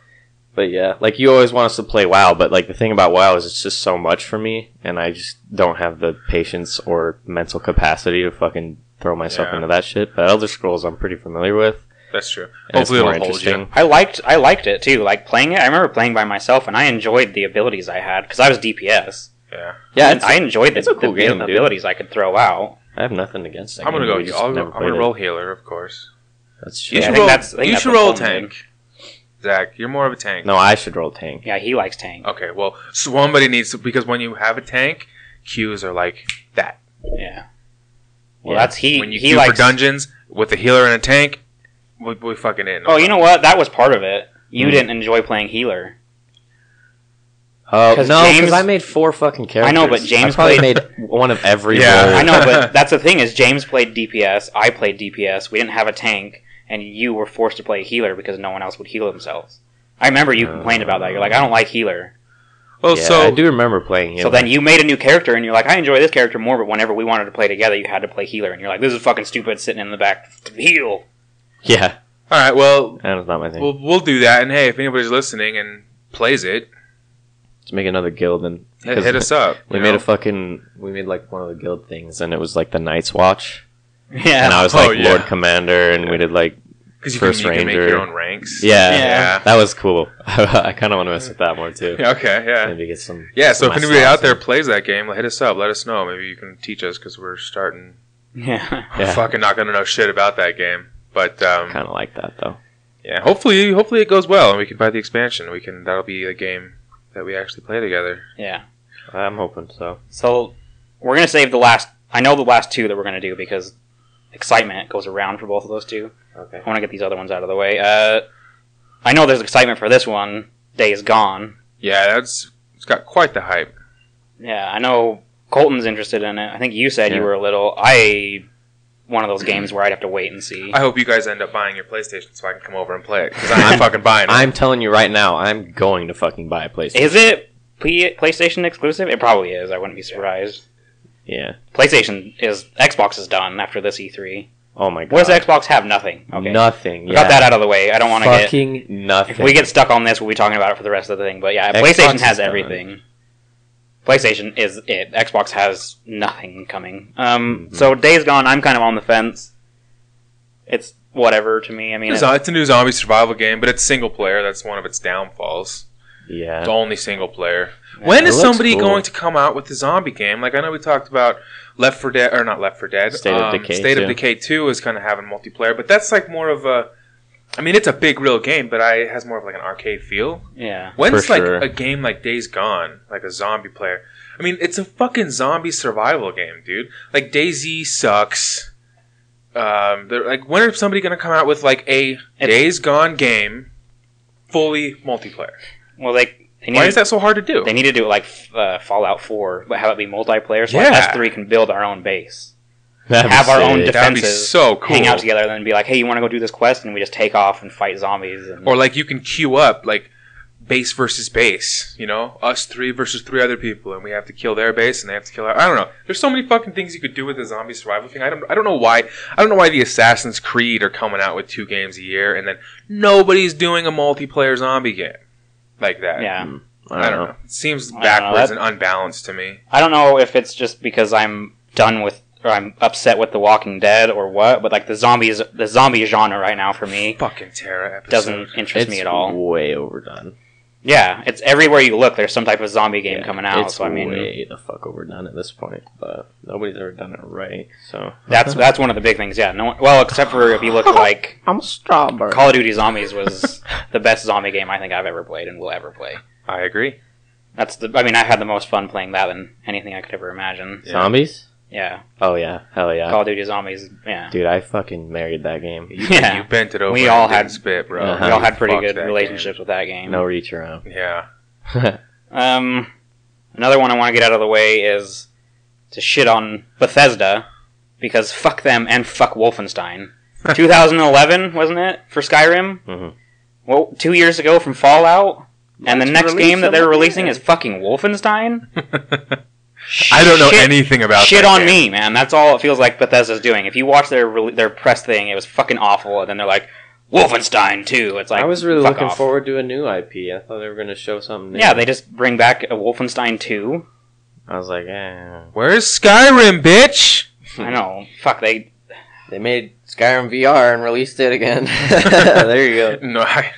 but yeah, like you always want us to play WoW, but like the thing about WoW is it's just so much for me, and I just don't have the patience or mental capacity to fucking throw myself Yeah. into that shit. But Elder Scrolls, I'm pretty familiar with. That's true. and it's Hopefully more it'll hold you. interesting. I liked I liked it too. Like playing it, I remember playing by myself and I enjoyed the abilities I had because I was DPS. Yeah. Yeah, And it's, I enjoyed the, it's a cool the game, dude. abilities I could throw out. I have nothing against that. I'm gonna game, go. we just I'll, never I'm played gonna it. roll healer, of course. That's You true. Yeah, I should think roll. that's- I think you that's should what roll a Coleman tank. Zack, you're more of a tank. No, I should roll tank. Yeah, he likes tank. Okay. Well, somebody needs to because when you have a tank, queues are like that. Yeah. Well, Yeah. that's he. when you he queue likes. for dungeons with a healer and a tank, we, we fucking in. Oh, you know what? That was part of it. You Hmm. didn't enjoy playing healer. Uh, oh 'Cause no, James- because I made four fucking characters. I know, but James I probably played- made one of every. Yeah. role. I know, but that's the thing is James played DPS. I played DPS. We didn't have a tank, and you were forced to play healer because no one else would heal themselves. I remember you complained about that. You're like, I don't like healer. Well, yeah, so I do remember playing. So then you made a new character, and you're like, I enjoy this character more. But whenever we wanted to play together, you had to play healer, and you're like, this is fucking stupid. Sitting in the back to heal. yeah, all right. Well, that was not my thing. we'll we'll do that. And hey, if anybody's listening and plays it, Let's make another guild and hit, hit us up. We you made know? a fucking. We made like one of the guild things, and it was like the Night's Watch, Yeah. and I was Oh, like yeah. Lord Commander, and we did like because you, can, First you can make your own ranks. yeah, Yeah. that was cool. I kind of want to mess with that more too. Okay. Yeah. Maybe get some. Yeah. So if anybody out there in. plays that game, hit us up. Let us know. Maybe you can teach us because we're starting. yeah. We're Yeah. fucking not gonna know shit about that game. But um, kind of like that though. yeah, hopefully, hopefully it goes well and we can buy the expansion. We can. That'll be a game that we actually play together. Yeah. I'm hoping so. So we're gonna save the last. I know the last two that we're gonna do because excitement goes around for both of those two. Okay. I want to get these other ones out of the way. Uh, I know there's excitement for this one. Days Gone. Yeah, that's it's got quite the hype. Yeah, I know Colton's interested in it. I think you said you were a little. I one of those games where I'd have to wait and see. I hope you guys end up buying your PlayStation so I can come over and play it because I'm fucking buying it. I'm telling you right now, I'm going to fucking buy a PlayStation. Is it P- PlayStation exclusive? It probably is. I wouldn't be surprised. Yeah. PlayStation is Xbox is done after this E3. Oh my god. What does Xbox have? Nothing. Okay. Nothing. We Yeah. Got that out of the way. I don't want to get. Fucking nothing. If we get stuck on this, we'll be talking about it for the rest of the thing. But yeah, Xbox PlayStation is has done. everything. PlayStation is it. Xbox has nothing coming. Um, Mhm. so Days Gone, I'm kind of on the fence. It's whatever to me. I mean, It's, it- a, it's a new zombie survival game, but it's single player. That's one of its downfalls. yeah. It's only single player. When It is looks somebody cool. going to come out with a zombie game? Like I know we talked about Left 4 Dead or not Left 4 Dead. State of um, Decay State 2. of Decay Two is kind of having multiplayer, but that's like more of a. I mean, it's a big real game, but I it has more of like an arcade feel. yeah. When's For like sure. a game like Days Gone, like a zombie player? I mean, it's a fucking zombie survival game, dude. Like DayZ sucks. Um, they're like, when are somebody gonna come out with like a It's- Days Gone game, fully multiplayer? Well, like they need Why is that so hard to do? they need to do it like uh, Fallout 4, but have it be multiplayer, so Yeah. like us three can build our own base, That'd have our own sick. def- That'd be defenses, so cool. hang out together, and then be like, "Hey, you want to go do this quest?" And we just take off and fight zombies. And, Or like you can queue up like base versus base, you know, us three versus three other people, and we have to kill their base, and they have to kill our. I don't know. There's so many fucking things you could do with the zombie survival thing. I don't. I don't know why. I don't know why the Assassin's Creed are coming out with two games a year, and then nobody's doing a multiplayer zombie game like that. yeah, hmm. I don't know. It seems I don't know, backwards that- and unbalanced to me. I don't know if it's just because I'm done with or I'm upset with The Walking Dead or what, but like the zombies, the zombie genre right now for me Fucking Terra episode. doesn't interest It's me at all. way overdone. Yeah, it's everywhere you look. There's some type of zombie game Yeah, coming out. It's So I mean, way the fuck overdone at this point. But nobody's ever done it right. So that's that's one of the big things. Yeah, no, one, well, except for if you look at, like I'm a strawberry. Call of Duty Zombies was the best zombie game I think I've ever played and will ever play. I agree. That's the. I mean, I had the most fun playing that than anything I could ever imagine. Yeah. Zombies? Yeah, Oh yeah, hell yeah, Call of Duty Zombies. Yeah, dude! I fucking married that game. You, Yeah. you bent it over. We all had- spit, bro. Uh-huh. we all had pretty Fuck good that relationships with that game. No reach around. Yeah. Um, another one I want to get out of the way is to shit on Bethesda because fuck them and fuck Wolfenstein. 2011 wasn't it for Skyrim? Mhm. Well, two years ago from Fallout, and the Let's next game that they're releasing again. is fucking Wolfenstein. I don't know Shit- anything about Shit that on game. me, man. That's all it feels like Bethesda's doing. If you watch their their press thing, it was fucking awful, and then they're like Wolfenstein 2. It's like I was really fuck looking off. forward to a new IP. I thought they were going to show something new. Yeah, they just bring back a Wolfenstein 2. I was like, eh. Where's Skyrim, bitch? I know. Fuck, they They made Skyrim VR and released it again. there you go. No, I,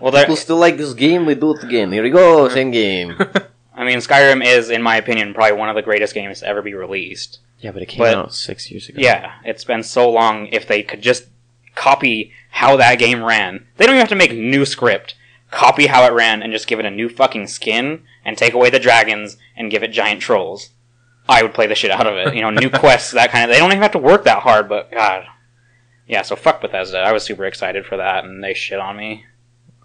well, they're, People still like this game. We do it again. Here we go. Same game. I mean, Skyrim is, in my opinion, probably one of the greatest games to ever be released. Yeah, but it came But- out six years ago. Yeah, it's been so long. If they could just copy how that game ran, they don't even have to make new script. Copy how it ran and just give it a new fucking skin and take away the dragons and give it giant trolls. I would play the shit out of it. You know, new quests, that kind of. They don't even have to work that hard, but God. Yeah, so fuck Bethesda. I was super excited for that, and they shit on me.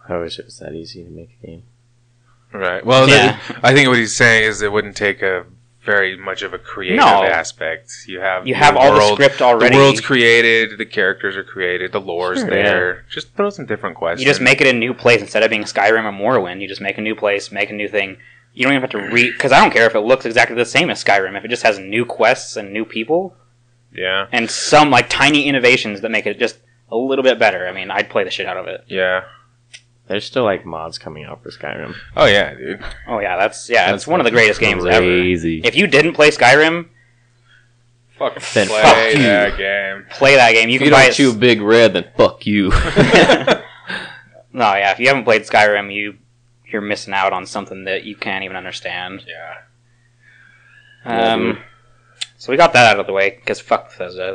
I wish it was that easy to make a game. Right. Well, Yeah. the- I think what he's saying is it wouldn't take a very much of a creative No. aspect. You have You have the all the script already. The world's created, the characters are created, the lore's Sure, there. Just throw some different questions. You just make it a new place instead of being Skyrim or Morrowind. You just make a new place, make a new thing. You don't even have to read because I don't care if it looks exactly the same as Skyrim. If it just has new quests and new people Yeah. and some like tiny innovations that make it just a little bit better, I mean, I'd play the shit out of it. Yeah. There's still like mods coming out for Skyrim. Oh yeah, dude. Oh yeah, that's yeah, That's it's one of the greatest games ever. Crazy. If you didn't play Skyrim, Fucking Then play fuck you. that game. play that game. You If can you buy don't it. chew big red, then fuck you. no, yeah, if you haven't played Skyrim, you you're missing out on something that you can't even understand. Yeah. Yeah, Um, dude. so we got that out of the way because fuck Bethesda.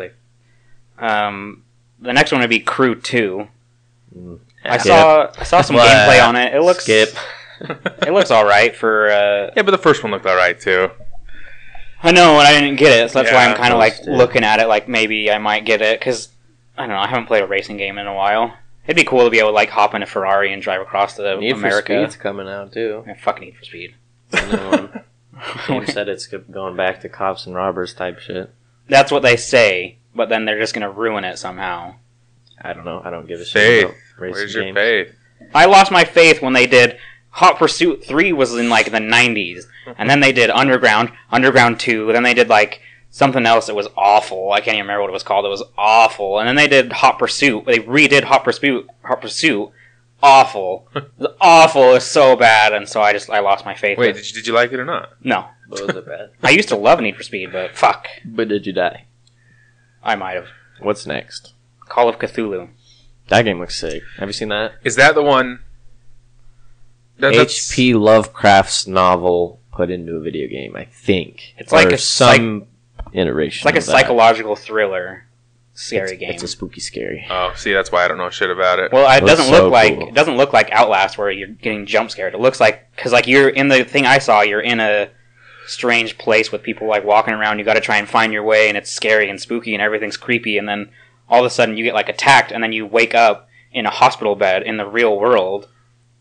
They, um, the next one would be Crew Two. I saw I saw some Blah. gameplay on it. It looks Skip. it looks all right for. Uh, Yeah, but the first one looked alright too. I know, and I didn't get it, so that's why I'm kind of like those looking at it like maybe I might get it because I don't know. I haven't played a racing game in a while. It'd be cool to be able to like hop in a Ferrari and drive across to Need America. for Speed's coming out too. Yeah, fuck Need for Speed. Another one. Game said it's going back to cops and robbers type shit. That's what they say, but then they're just gonna ruin it somehow. I don't know. I don't give a shit Faith. about racing Where's your games. faith? I lost my faith when they did Hot Pursuit 3 was in like the 90s. And then they did Underground, Underground 2, then they did like something else that was awful. I can't even remember what it was called. It was awful. And then they did Hot Pursuit. They redid Hot Pursuit, Hot Pursuit. Awful. It was awful. It was so bad and so I just I lost my faith. Wait, with- did you, did you like it or not? no. But was it bad? I used to love Need for Speed, but fuck. But did you die? I might have. What's next? Call of Cthulhu. That game looks sick. Have you seen that? Is that the one? That, H.P. Lovecraft's novel put into a video game. I think It's like Or a psych- some iteration. It's like a that. psychological thriller scary it's, game. It's a spooky scary. Oh, see, that's why I don't know shit about it. Well, it Looks doesn't so look like cool. it doesn't look like Outlast where you're getting jump scared. It looks like because like you're in the thing I saw, you're in a strange place with people like walking around. You got to try and find your way, and it's scary and spooky, and everything's creepy. And then all of a sudden you get like attacked, and then you wake up in a hospital bed in the real world.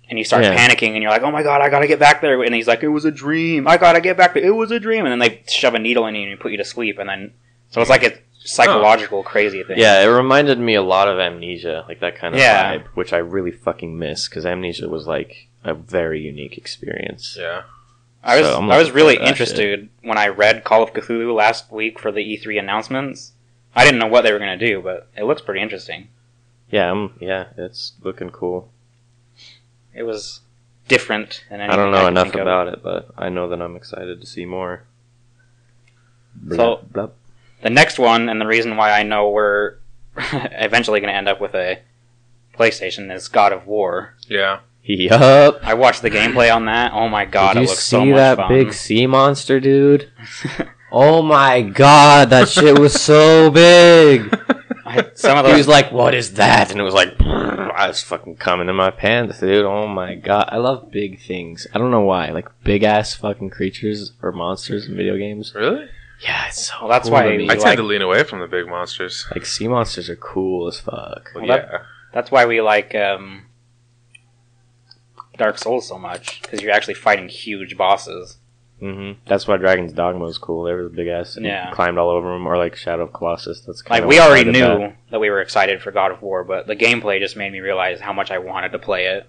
And you start Yeah. panicking, and you're like, "Oh my god, I gotta get back there!" And he's like, "It was a dream. I gotta get back there. It was a dream." And then they shove a needle in you and put you to sleep, and then so it's like a psychological crazy thing. Yeah, it reminded me a lot of Amnesia, like that kind of Yeah. vibe, which I really fucking miss because Amnesia was like a very unique experience. yeah. I was So I'm I was really forward to that interested when I read Call of Cthulhu last week for the E3 announcements. I didn't know what they were going to do, but it looks pretty interesting. Yeah, I'm, yeah, it's looking cool. It was different than anything I don't know could enough think of. about it, but I know that I'm excited to see more. So- Blah, blah. The next one, and the reason why I know we're eventually going to end up with a PlayStation is God of War. Yeah. Yup. I watched the gameplay on that. Oh my god, Did it looks see so much that fun. big sea monster, dude? oh my god, that shit was so big. I- some of He those was like, "What is that?" And it was like, I was fucking coming in my pants, dude. Oh my god, I love big things. I don't know why, like big ass fucking creatures or monsters in video games. Really? Yeah, it's so. Well, that's cool why to me. I tend like- to lean away from the big monsters. like sea monsters are cool as fuck. Well, Well, that- yeah. That's why we like um, Dark Souls so much because you're actually fighting huge bosses. Hmm That's why Dragon's Dogma was cool. There was a big ass, and Yeah. climbed all over them, or like Shadow of Colossus. That's Like kinda we already knew that. that. we were excited for God of War, but the gameplay just made me realize how much I wanted to play it.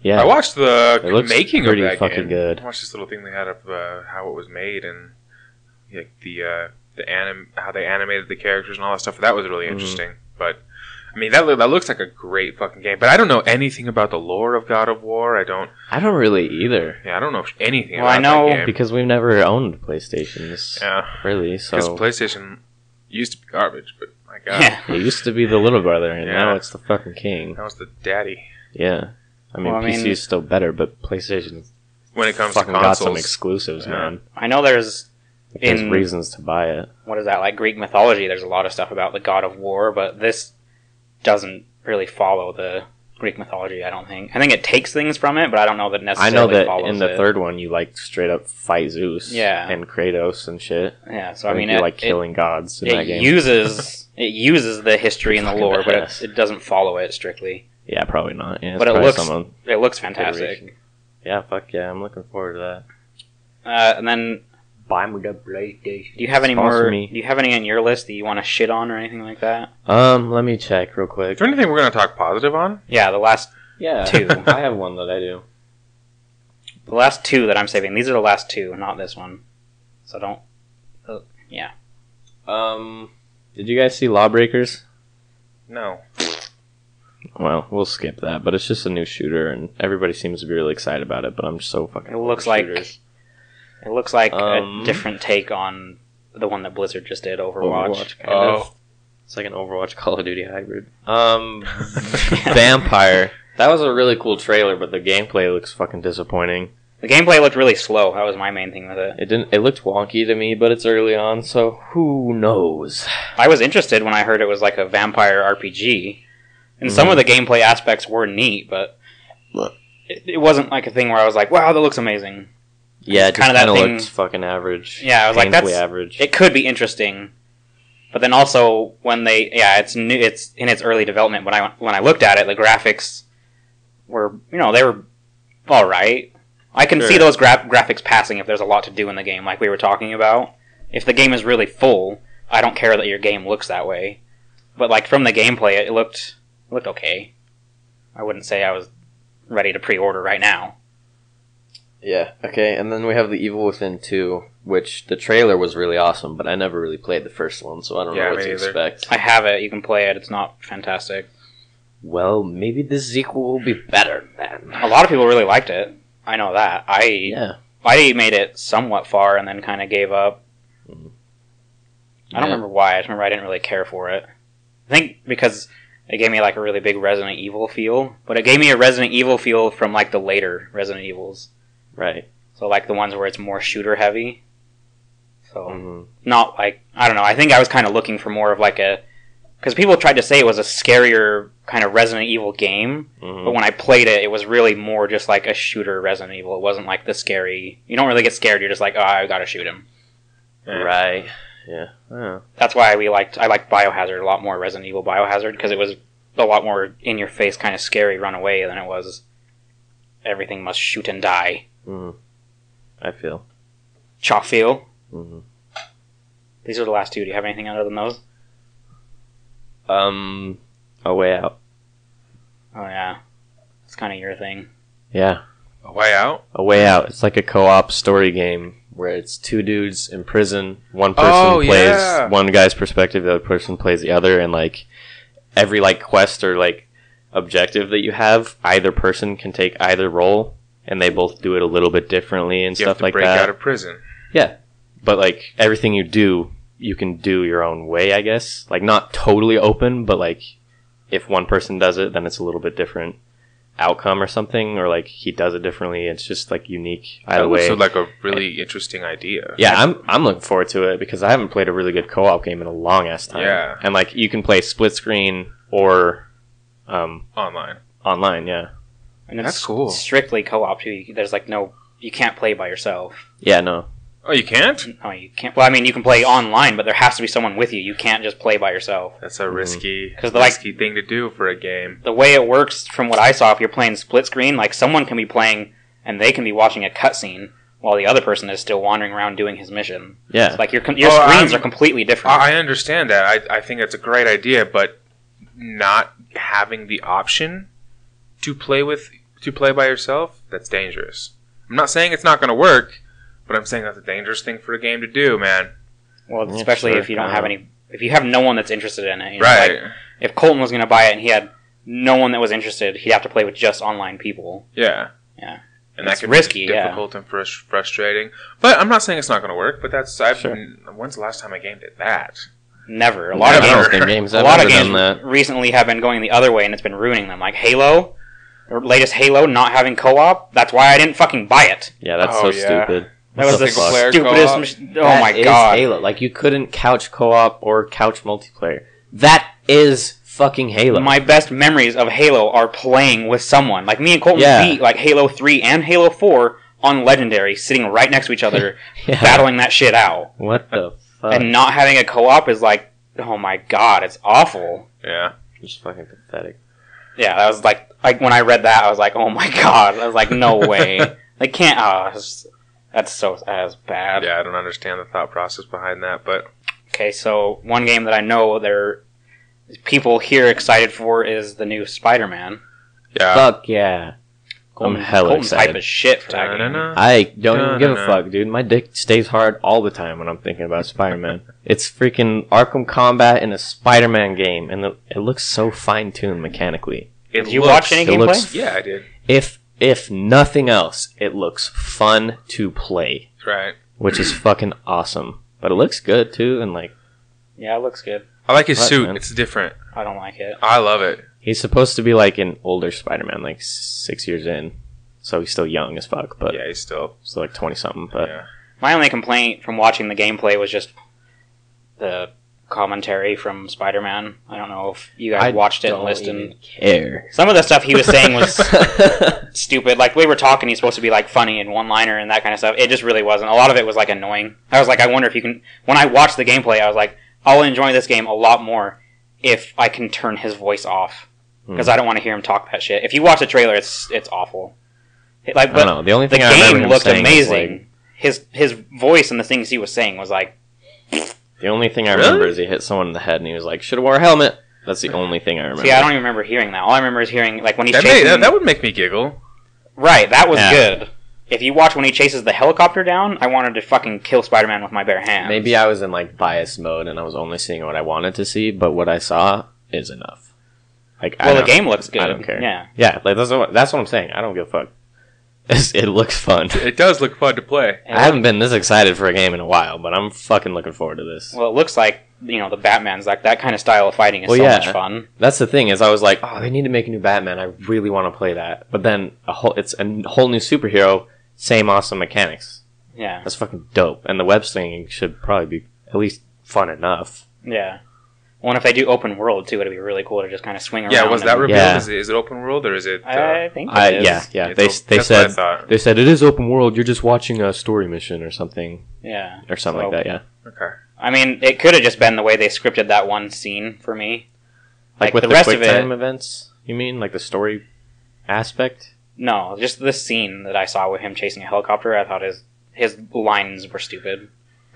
Yeah, I watched the It looks making of pretty that fucking game. good. I watched this little thing they had of uh, how it was made and like the uh, the anim how they animated the characters and all that stuff. That was really Mhm. interesting. But I mean that loo- that looks like a great fucking game. But I don't know anything about the lore of God of War. I don't. I don't really either Yeah, I don't know anything. Well, I know that game. because we've never owned PlayStations, yeah, really. because So PlayStation used to be garbage, but my God, Yeah. it used to be the little brother, and Yeah. now it's the fucking king. that was the daddy Yeah, I mean Well, I PC mean- is still better, but PlayStation when it comes fucking to got some exclusives, Yeah. man. I know there's Like, There's In- reasons to buy it. what is that like Greek mythology? There's a lot of stuff about the God of War, but this doesn't really follow the Greek mythology. I don't think. I think it takes things from it, but I don't know that necessarily. I necessarily. know that follows in the it. third one, you like straight up fight Zeus, Yeah. and Kratos and shit. Yeah, so I mean, you it, like it- killing gods in it that game. uses it uses the history and the Fucking lore, but it, badass. it doesn't follow it strictly. yeah, probably not. Yeah, it's But it probably looks some It looks fantastic. iteration. Yeah, fuck yeah, I'm looking forward to that. Uh, and then, Buy me the PlayStation. do you have any Sponsor more? me. Do you have any on your list that you want to shit on or anything like that? Um, let me check real quick. Is there anything we're gonna talk positive on? Yeah, the last Yeah, Two. I have one that I do. the last two that I'm saving. These are the last two, not this one. So don't. Uh, yeah. Um, did you guys see Lawbreakers? No. Well, we'll skip that, but it's just a new shooter, and everybody seems to be really excited about it. But I'm so fucking. It looks like shooters. It looks like Um, a different take on the one that Blizzard just did, Overwatch. Overwatch, kind Oh. of. It's like an Overwatch Call of Duty hybrid. Um, Vampyr. That was a really cool trailer, but the gameplay looks fucking disappointing. The gameplay looked really slow. That was my main thing with it. It didn't. It looked wonky to me, but it's early on, so who knows? I was interested when I heard it was like a vampire RPG, and some of the gameplay aspects were neat, but it, it wasn't like a thing where I was like, "Wow, that looks amazing." Yeah, it Kinda that thing- looked fucking average. Yeah, I was like, that's- average. It could be interesting, but then also when they, yeah, it's new, it's in its early development. When I when I looked at it, the graphics were, you know, they were all right. I can see those gra- graphics passing if there's a lot to do in the game, like we were talking about. If the game is really full, I don't care that your game looks that way. But like from the gameplay, it looked it looked okay. I wouldn't say I was ready to pre-order right now. Yeah. Okay, and then we have the Evil Within two, which the trailer was really awesome, but I never really played the first one, so I don't Yeah, know what me to neither. expect. I have it. You can play it. It's not fantastic. Well, maybe the sequel will be better then. A lot of people really liked it. I know that. I Yeah. I made it somewhat far and then kind of gave up. Mhm. I don't Yeah. remember why. I just remember I didn't really care for it. I think because it gave me like a really big Resident Evil feel, but it gave me a Resident Evil feel from like the later Resident Evils. Right. So like the ones where it's more shooter heavy. So hmm not like I don't know. I think I was kind of looking for more of like a because people tried to say it was a scarier kind of Resident Evil game, hmm but when I played it, it was really more just like a shooter Resident Evil. It wasn't like the scary. You don't really get scared. You're just like, oh, I gotta shoot him. Yeah. Right. Yeah. Yeah. That's why we liked. I liked Biohazard a lot more. Resident Evil Biohazard because it was a lot more in your face, kind of scary, run away than it was. Everything must shoot and die. Hmm I feel. Chalk feel. hmm These are the last two. Do you have anything other than those? Um, A Way Out. Oh yeah, it's kind of your thing. Yeah. A way out. A Way Out. It's like a co-op story game where it's two dudes in prison. One person Oh, plays yeah. one guy's perspective, the other person plays the other, and like every like quest or like objective that you have, either person can take either role, and they both do it a little bit differently and You have stuff to like break that. out of prison. Yeah, but like everything you do, you can do your own way, I guess. Like not totally open, but like if one person does it, then it's a little bit different outcome or something, or like he does it differently. It's just like unique either That way. looks like a really interesting idea. yeah, I'm I'm looking forward to it because I haven't played a really good co-op game in a long ass time. Yeah. and like you can play split screen or um Online. online. Yeah, And it's That's cool. Strictly co-op too. You- There's like no. You can't play by yourself. yeah, no, Oh, you can't? No, you can't. Well, I mean, you can play online, but there has to be someone with you. You can't just play by yourself. That's a Mhm. risky, 'Cause the, like- risky thing to do for a game. The way it works, from what I saw, if you're playing split screen, like someone can be playing and they can be watching a cutscene while the other person is still wandering around doing his mission. yeah, It's like your your Oh, screens I'm- are completely different. I I understand that. I, I think it's a great idea, but not having the option to play with to play by yourself, that's dangerous. I'm not saying it's not going to work, but I'm saying that's a dangerous thing for a game to do, man. well, Yeah, especially sure, if you don't have any. If you have no one that's interested in it, you know, Right. like, if Colton was going to buy it and he had no one that was interested, he'd have to play with just online people. yeah. Yeah. And It's that could risky, be yeah. difficult and frus- frustrating. But I'm not saying it's not going to work. But that's I've Sure. when's the last time a game did that? Never. A lot I of games games a lot of games that. recently have been going the other way and it's been ruining them. Like Halo, the latest Halo not having co-op. That's why I didn't fucking buy it. Yeah, that's Oh, so yeah. stupid. That What was the the fuck? Single-player stupidest. co-op? mach- oh That my is god! Halo. Like you couldn't couch co-op or couch multiplayer. That is fucking Halo. My best memories of Halo are playing with someone. Like me and Colton Yeah. beat like Halo Three and Halo Four on Legendary, sitting right next to each other, Yeah. battling that shit out. What the fuck? And not having a co-op is like, oh my god, it's awful. Yeah. just fucking pathetic. Yeah, that was like, like when I read that, I was like, oh my god. I was like, no way. They can't. Oh, it's- that's so that's bad. Yeah. I don't understand the thought process behind that, but Okay, so one game that I know there people here excited for is the new Spider-Man. yeah. Fuck yeah. I'm hella Colton's excited. hype as shit for that game. I don't even give a fuck, dude. My dick stays hard all the time when I'm thinking about Spider-Man. it's freaking Arkham Combat in a Spider-Man game, and the, it looks so fine-tuned mechanically. It Did you looks- watch any gameplay? looks- Yeah, I did. If if nothing else, it looks fun to play, Right. which is fucking awesome. But it looks good too, and like Yeah, it looks good. I like his Right, suit. man. It's different. I don't like it. I love it. he's supposed to be like an older Spider-Man, like six years in, so he's still young as fuck, but yeah, he's still. still like twenty something. But yeah. My only complaint from watching the gameplay was just the commentary from Spider-Man. I don't know if you guys I watched it and listened. care. Some of the stuff he was saying was stupid. Like we were talking, he's supposed to be like funny and one-liner and that kind of stuff. It just really wasn't. A lot of it was like annoying. I was like, I wonder if you can. When I watched the gameplay, I was like, I'll enjoy this game a lot more if I can turn his voice off because Hmm. I don't want to hear him talk that shit. If you watch the trailer, it's it's awful. Like, I but don't know. The only the thing I game looked amazing. like, his his voice and the things he was saying was like The only thing I Really? remember is he hit someone in the head and he was like, "Should have wore a helmet." That's the only thing I remember. See, I don't even remember hearing that. All I remember is hearing like when he's That, chasing. made, that, that would make me giggle. right, that was Yeah. good. If you watch when he chases the helicopter down, I wanted to fucking kill Spider-Man with my bare hands. Maybe I was in like bias mode and I was only seeing what I wanted to see, but what I saw is enough. Like, I Well, the don't- game looks good. I don't care. Yeah. Yeah, like that's what, that's what I'm saying. I don't give a fuck. It's, it looks fun. It does look fun to play. I haven't been this excited for a game in a while, but I'm fucking looking forward to this. Well, it looks like you know the Batman's like that kind of style of fighting is Well, so yeah. much fun. That's the thing is, I was like, oh, they need to make a new Batman. I really want to play that. But then a whole, it's a n- whole new superhero, same awesome mechanics. Yeah, That's fucking dope. And the web slinging should probably be at least fun enough. yeah. Well, and if they do open world too, it'd be really cool to just kind of swing around. Yeah, was that and- revealed? Yeah. Is, it, is it open world or is it? Uh, I think I, it is. yeah, yeah. it's They, op- they that's what I said they said it is open world. You're just watching a story mission or something yeah. or something So- like that. Yeah, Okay. I mean, it could have just been the way they scripted that one scene for me. like, Like, with the the, rest quick of it- time events. You mean like the story aspect? No, just the scene that I saw with him chasing a helicopter. I thought his his lines were stupid.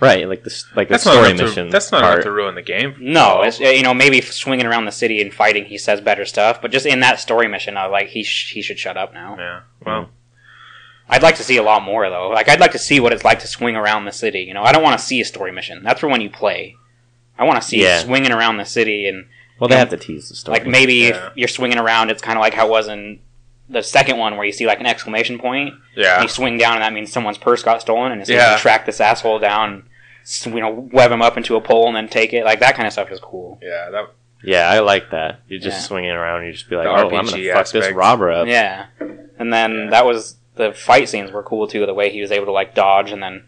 Right, like this, like the That's not story to, mission. That's not part. enough to ruin the game. No, it's uh, you know maybe swinging around the city and fighting, he says better stuff. But just in that story mission, I was like he sh- he should shut up now. Yeah. Well, I'd like to see a lot more though. Like I'd like to see what it's like to swing around the city. You know, I don't want to see a story mission. That's for when you play. I want to see Yeah. swinging around the city and Well, they have to tease the story. like maybe Yeah. if you're swinging around, it's kind of like how it was in the second one where you see like an exclamation point. And yeah. you swing down, and that means someone's purse got stolen, and so you Yeah. can track this asshole down. S- You know, web him up into a pole and then take it. Like that kind of stuff is cool. Yeah. That, yeah, I like that. You're just Yeah. it around. and You just be like, The oh, I'm gonna fuck this aspect. robber up. Yeah, and then Yeah. that was the fight scenes were cool too. The way he was able to like dodge, and then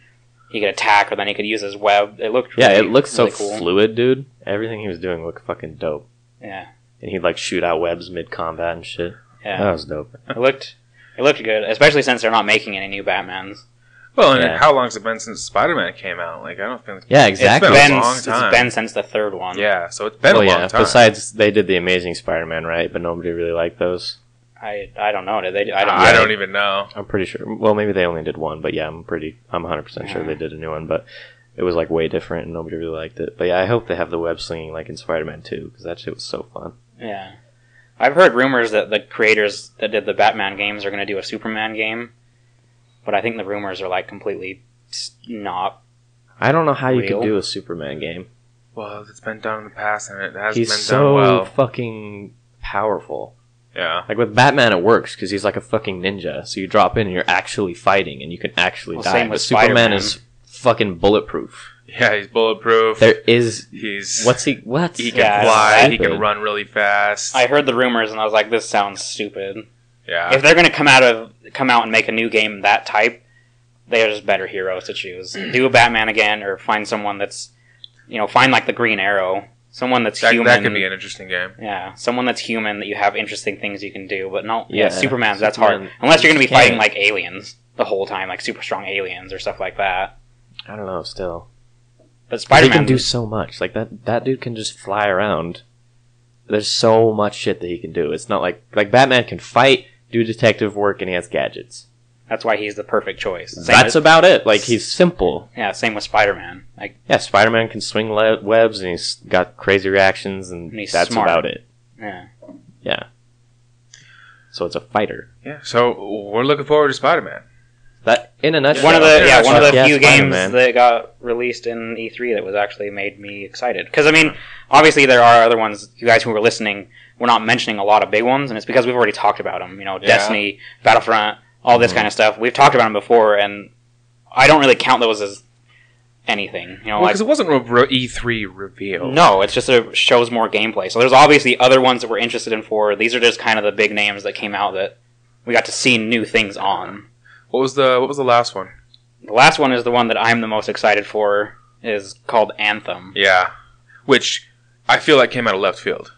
he could attack, or then he could use his web. It looked Yeah, really, it looks so really cool. fluid, dude. Everything he was doing looked fucking dope. Yeah, And he'd like shoot out webs mid combat and shit. yeah, That was dope. it looked it looked good, especially since they're not making any new Batmans. Well, and Yeah. how long's it been since Spider-Man came out? Like, I don't think. Yeah, It's exactly. been a Been, long it's time. been since the third one. Yeah. So it's been well, a long yeah. time. Besides, they did the Amazing Spider-Man, right? But nobody really liked those. I I don't know. Did they? I don't. I don't even know. I'm pretty sure. Well, maybe they only did one, but yeah, I'm pretty. I'm 100 percent sure they did a new one, but it was like way different, and nobody really liked it. But yeah, I hope they have the web slinging like in Spider-Man 2 because that shit was so fun. Yeah. I've heard rumors that the creators that did the Batman games are going to do a Superman game, but I think the rumors are like completely not. I don't know how you Real? could do a Superman game. Well, it's been done in the past, and it has He's been so done well. fucking powerful. Yeah. Like with Batman, it works because he's like a fucking ninja. So you drop in and you're actually fighting, and you can actually Well, die. same But with Superman is fucking bulletproof. Yeah. He's bulletproof. There is He's what's he? What? He can Yeah, fly. that's He can run really fast. I heard the rumors and I was like, this sounds stupid. Yeah. If they're going to come out of come out and make a new game that type, they're just better heroes to choose. do a Batman again, or find someone that's, you know, find like the Green Arrow, someone that's that, human. that could be an interesting game. Yeah, someone that's human that you have interesting things you can do, but no, yeah, Yeah, Superman's that's Superman hard unless you're going to be fighting like aliens the whole time, like super strong aliens or stuff like that. I don't know. Still, But he Spider can do so much. Like that. That dude can just fly around. There's so much shit that he can do. It's not like like Batman can fight, do detective work, and he has gadgets. that's why he's the perfect choice. Same That's with- about it. Like he's simple. yeah, same with Spider Man. Like Yeah, Spider Man can swing le- webs and he's got crazy reactions, and, And he's that's smart. about it. yeah, Yeah. So it's a fighter. Yeah. So we're looking forward to Spider-Man. That in a nutshell. one of the Yeah, one of the yeah, few games Spider-Man. that got released in E3 that was actually made me excited. Because I mean, obviously there are other ones. You guys who were listening, we're not mentioning a lot of big ones, and it's because we've already talked about them. You know, Yeah. Destiny, Battlefront, all this Mhm. kind of stuff. We've talked about them before, and I don't really count those as anything. You know, Well, like because it wasn't a re- E3 reveal. no, it's just a shows more gameplay. So there's obviously other ones that we're interested in for. These are just kind of the big names that came out that we got to see new things on. What was the What was the last one? The last one is the one that I'm the most excited for. Is called Anthem. Yeah. Which I feel like came out of left field.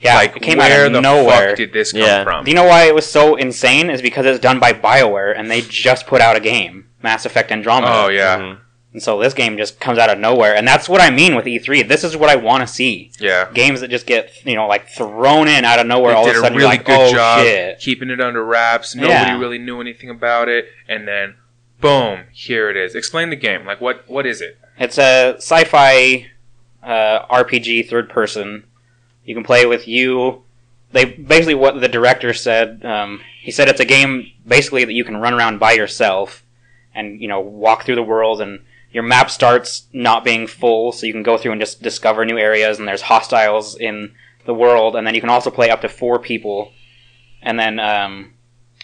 Yeah, like it came where out of the nowhere. fuck did this come Yeah. from? Do you know why it was so insane? Is because it's done by BioWare and they just put out a game, Mass Effect Andromeda. oh yeah, Mhm. And so this game just comes out of nowhere, and that's what I mean with E3. This is what I want to see: yeah. games that just get you know like thrown in out of nowhere. They all did of a a sudden, really like, good oh job shit! keeping it under wraps. Nobody Yeah. really knew anything about it, and then boom, here it is. Explain the game. Like what? What is it? It's a sci-fi uh, RPG third person. You can play with you. They basically what the director said. Um, he said it's a game basically that you can run around by yourself and you know walk through the world and your map starts not being full so you can go through and just discover new areas and there's hostiles in the world and then you can also play up to four people and then um,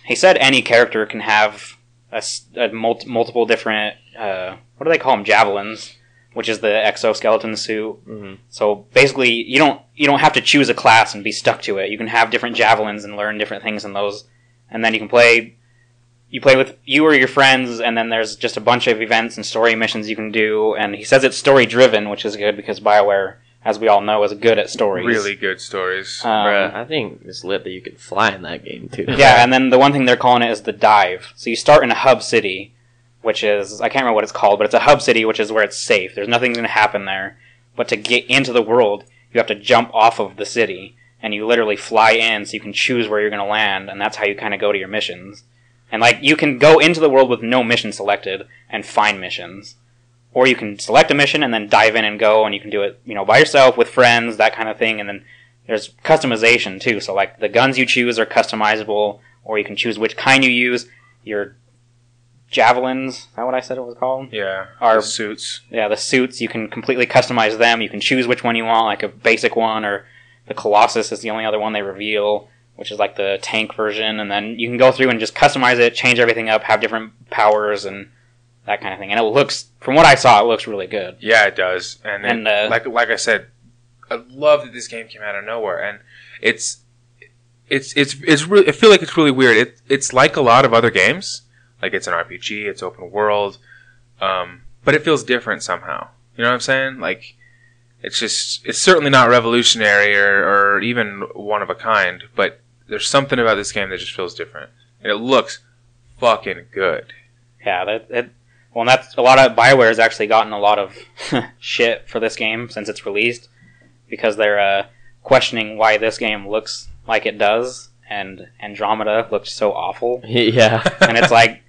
he said any character can have a, a mul- multiple different uh, what do they call them javelins which is the exoskeleton suit hmm so basically, you don't you don't have to choose a class and be stuck to it. You can have different javelins and learn different things in those, and then you can play. You play with you or your friends, and then there's just a bunch of events and story missions you can do. And he says it's story driven, which is good because Bioware, as we all know, is good at stories. Really good stories. Um, Bruh, I think it's lit that you can fly in that game too. yeah, and then the one thing they're calling it is the dive. So you start in a hub city, which is I can't remember what it's called, but it's a hub city, which is where it's safe. There's nothing going to happen there. But to get into the world, you have to jump off of the city, and you literally fly in, so you can choose where you're going to land, and that's how you kind of go to your missions. And like you can go into the world with no mission selected and find missions, or you can select a mission and then dive in and go, and you can do it, you know, by yourself with friends, that kind of thing. And then there's customization too. So like the guns you choose are customizable, or you can choose which kind you use. Your javelins, is that what I said it was called? yeah. Our- the suits. Yeah, the suits you can completely customize them. You can choose which one you want, like a basic one, or the Colossus is the only other one they reveal, which is like the tank version. And then you can go through and just customize it, change everything up, have different powers and that kind of thing. And it looks, from what I saw, it looks really good. Yeah, it does. And, it- uh, like like I said, I love that this game came out of nowhere, and it's it's it's it's really. I feel like it's really weird. It it's like a lot of other games. Like it's an RPG. It's open world, um, but it feels different somehow. You know what I'm saying? Like it's just it's certainly not revolutionary or, or even one of a kind, but there's something about this game that just feels different, and it looks fucking good. Yeah, that, that well, and that's a lot of Bioware has actually gotten a lot of shit for this game since it's released because they're uh, questioning why this game looks like it does, and Andromeda looked so awful. yeah. And it's like,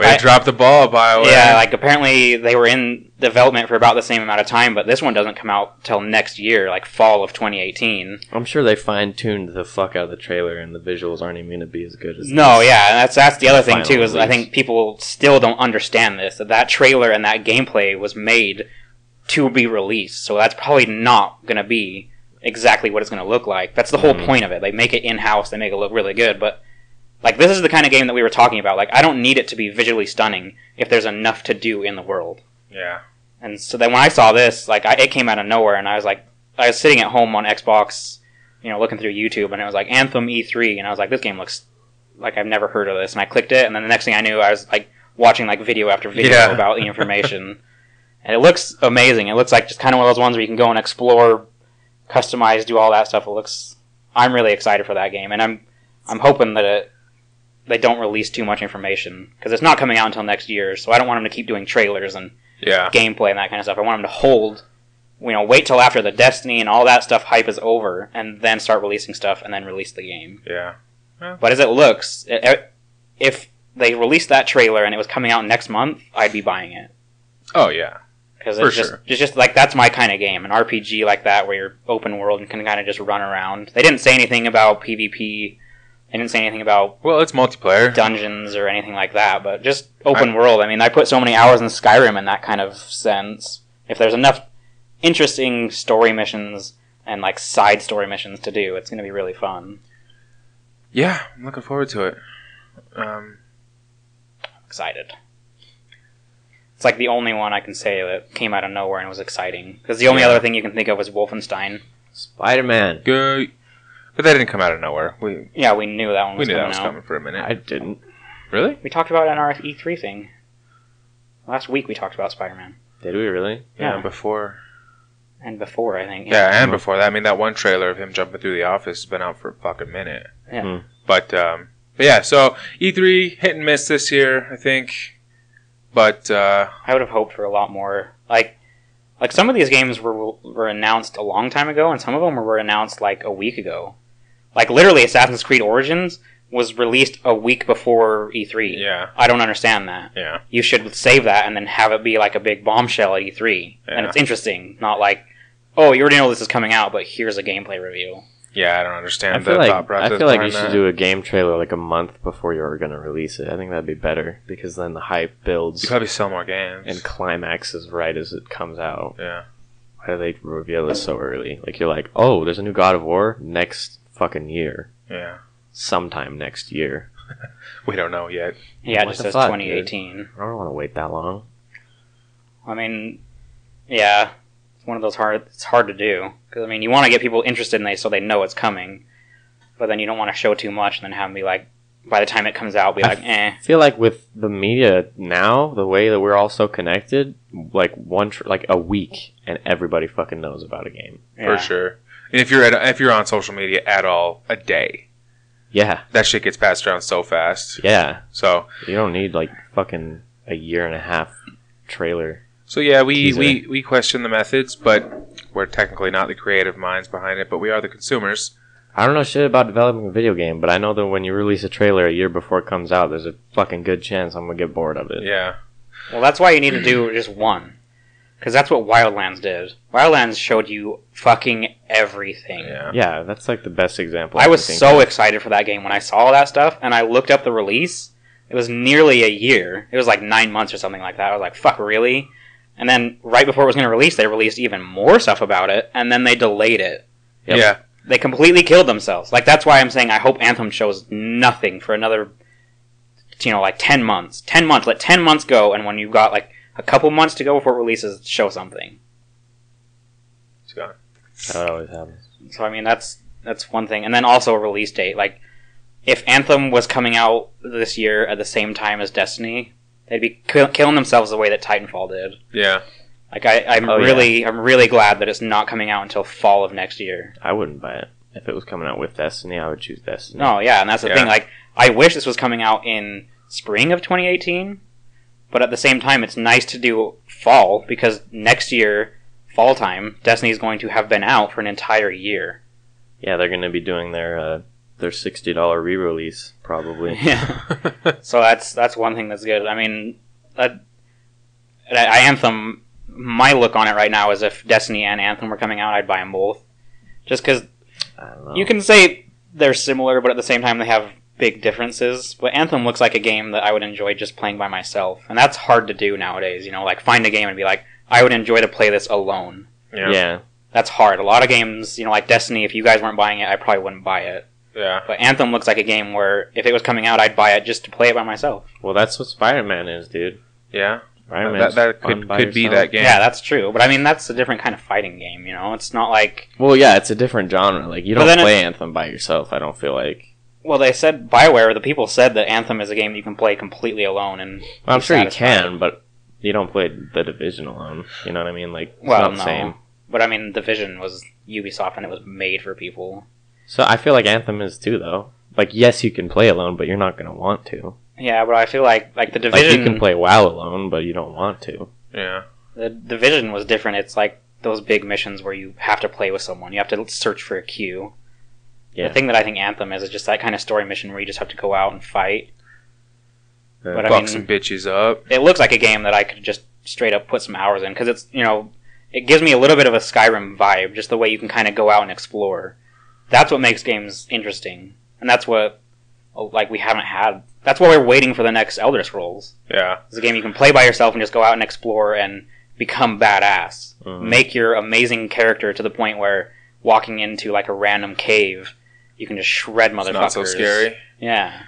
Way I- to drop the ball, Bioware. yeah, like apparently they were in development for about the same amount of time, but this one doesn't come out till next year, like fall of 2018. I'm sure they fine tuned the fuck out of the trailer, and the visuals aren't even gonna be as good as. No, this. yeah, and that's that's the other thing Final too. Is I think people still don't understand this. That that trailer and that gameplay was made to be released, so that's probably not going to be exactly what it's going to look like. That's the whole Mhm. point of it. They make it in house. They make it look really good, but like this is the kind of game that we were talking about. Like I don't need it to be visually stunning if there's enough to do in the world. yeah. And so then when I saw this, like I, it came out of nowhere, and I was like, I was sitting at home on Xbox, you know, looking through YouTube, and it was like Anthem E3, and I was like, this game looks like I've never heard of this, and I clicked it, and then the next thing I knew, I was like watching like video after video Yeah. about the information, and it looks amazing. It looks like just kind of one of those ones where you can go and explore, customize, do all that stuff. It looks, I'm really excited for that game, and I'm, I'm hoping that it. They don't release too much information because it's not coming out until next year, so I don't want them to keep doing trailers and Yeah. gameplay and that kind of stuff. I want them to hold, you know, wait till after the Destiny and all that stuff hype is over, and then start releasing stuff, and then release the game. Yeah. But as it looks, i- i- if they released that trailer and it was coming out next month, I'd be buying it Oh yeah. because For it's just sure. it's just like that's my kind of game, an RPG like that where you're open world and can kind of just run around. They didn't say anything about PvP. They didn't say anything about Well, it's multiplayer. dungeons or anything like that, but just open world. I mean, I put so many hours in Skyrim in that kind of sense. If there's enough interesting story missions and like side story missions to do, it's going to be really fun. Yeah, I'm looking forward to it. Um, Excited. It's like the only one I can say that came out of nowhere and was exciting. Because the only Yeah. other thing you can think of was Wolfenstein. Spider Man. good, but that didn't come out of nowhere. We Yeah, we knew that one we was knew that coming was out. coming for a minute. I didn't. really? We talked about it on our E3 thing. Last week we talked about Spider-Man. Did we really? Yeah. Yeah. Before. And before, I think. Yeah, and before that. I mean, that one trailer of him jumping through the office has been out for a fucking minute. Yeah. Hmm. But um, but yeah. So E3 hit and miss this year, I think. But uh, I would have hoped for a lot more. Like, like some of these games were were announced a long time ago, and some of them were announced like a week ago. Like literally, Assassin's Creed Origins was released a week before E3. Yeah. I don't understand that. Yeah. You should save that and then have it be like a big bombshell at E3. And it's interesting, not like, oh, you already know this is coming out, but here's a gameplay review. Yeah, I don't understand I the feel thought process. I feel like you should that. do a game trailer like a month before you're gonna release it. I think that'd be better because then the hype builds You probably sell more games. and climaxes right as it comes out. yeah. Why do they reveal this so early? Like you're like, oh, there's a new God of War next fucking year, Yeah. sometime next year. We don't know yet. Yeah, it What just says fuck, 2018. I don't want to wait that long. I mean, yeah, it's one of those hard. It's hard to do because I mean, you want to get people interested in they so they know it's coming, but then you don't want to show too much and then have them be like, by the time it comes out, be I like, eh. I feel like with the media now, the way that we're all so connected, like one tr- like a week and everybody fucking knows about a game. Yeah. For sure. And if you're at, if you're on social media at all, a day. Yeah, That shit gets passed around so fast. yeah. So You don't need like fucking a year and a half trailer. so yeah, we, Teaser. we, we question the methods, but we're technically not the creative minds behind it, but we are the consumers. I don't know shit about developing a video game, but I know that when you release a trailer a year before it comes out, there's a fucking good chance I'm gonna get bored of it. Yeah. Well, that's why you need to do just one, because that's what Wildlands did. Wildlands showed you fucking everything. Yeah. Yeah, that's like the best example. I was think so of. excited for that game when I saw all that stuff, and I looked up the release. It was nearly a year. It was like nine months or something like that. I was like, "Fuck, really?" And then right before it was going to release, they released even more stuff about it, and then they delayed it. Yep. Yeah. They completely killed themselves. Like that's why I'm saying I hope Anthem shows nothing for another, you know, like ten months. Ten months. Let ten months go, and when you've got like a couple months to go before it releases, show something. It's gone. That always happens. So I mean that's that's one thing, and then also a release date. Like if Anthem was coming out this year at the same time as Destiny, they'd be kill- killing themselves the way that Titanfall did. Yeah. Like I, I'm Oh, yeah. really, I'm really glad that it's not coming out until fall of next year. I wouldn't buy it. If it was coming out with Destiny, I would choose Destiny. No, yeah, and that's the Yeah. thing. Like I wish this was coming out in spring of 2018, but at the same time, it's nice to do fall because next year, fall time, Destiny is going to have been out for an entire year. Yeah, they're gonna be doing their uh, their sixty dollar re release probably. Yeah. So that's that's one thing that's good. I mean, that, I, I Anthem. My look on it right now is if Destiny and Anthem were coming out, I'd buy them both. Just because I don't know. you can say they're similar, but at the same time they have big differences. But Anthem looks like a game that I would enjoy just playing by myself, and that's hard to do nowadays. You know, like find a game and be like, I would enjoy to play this alone. yeah. yeah. That's hard. A lot of games, you know, like Destiny. If you guys weren't buying it, I probably wouldn't buy it. Yeah. But Anthem looks like a game where if it was coming out, I'd buy it just to play it by myself. Well, that's what Spider Man is, dude. Yeah. Spider That, that could, could be that game. Yeah, that's true. But I mean, that's a different kind of fighting game. You know, it's not like Well, yeah, it's a different genre. Like you don't play Anthem by yourself. I don't feel like. Well, they said Bioware. The people said that Anthem is a game you can play completely alone, and Well, I'm be sure you can, but you don't play the Division alone. You know what I mean? Like it's Well, not the no. same. But I mean, Division was Ubisoft, and it was made for people. So I feel like Anthem is too, though. Like yes, you can play alone, but you're not gonna want to. Yeah, but I feel like like the Division. Like Division. you can play WoW alone, but you don't want to. Yeah. The Division was different. It's like those big missions where you have to play with someone. You have to search for a queue. Yeah. The thing that I think Anthem is is just that kind of story mission where you just have to go out and fight. Uh, But I mean- some bitches up. It looks like a game that I could just straight up put some hours in because it's you know it gives me a little bit of a Skyrim vibe, just the way you can kind of go out and explore. That's what makes games interesting, and that's what oh, like we haven't had. That's why we're waiting for the next Elder Scrolls. Yeah. It's a game you can play by yourself and just go out and explore and become badass. Mhm. Make your amazing character to the point where walking into like a random cave, you can just shred motherfuckers. It's not so scary. Yeah.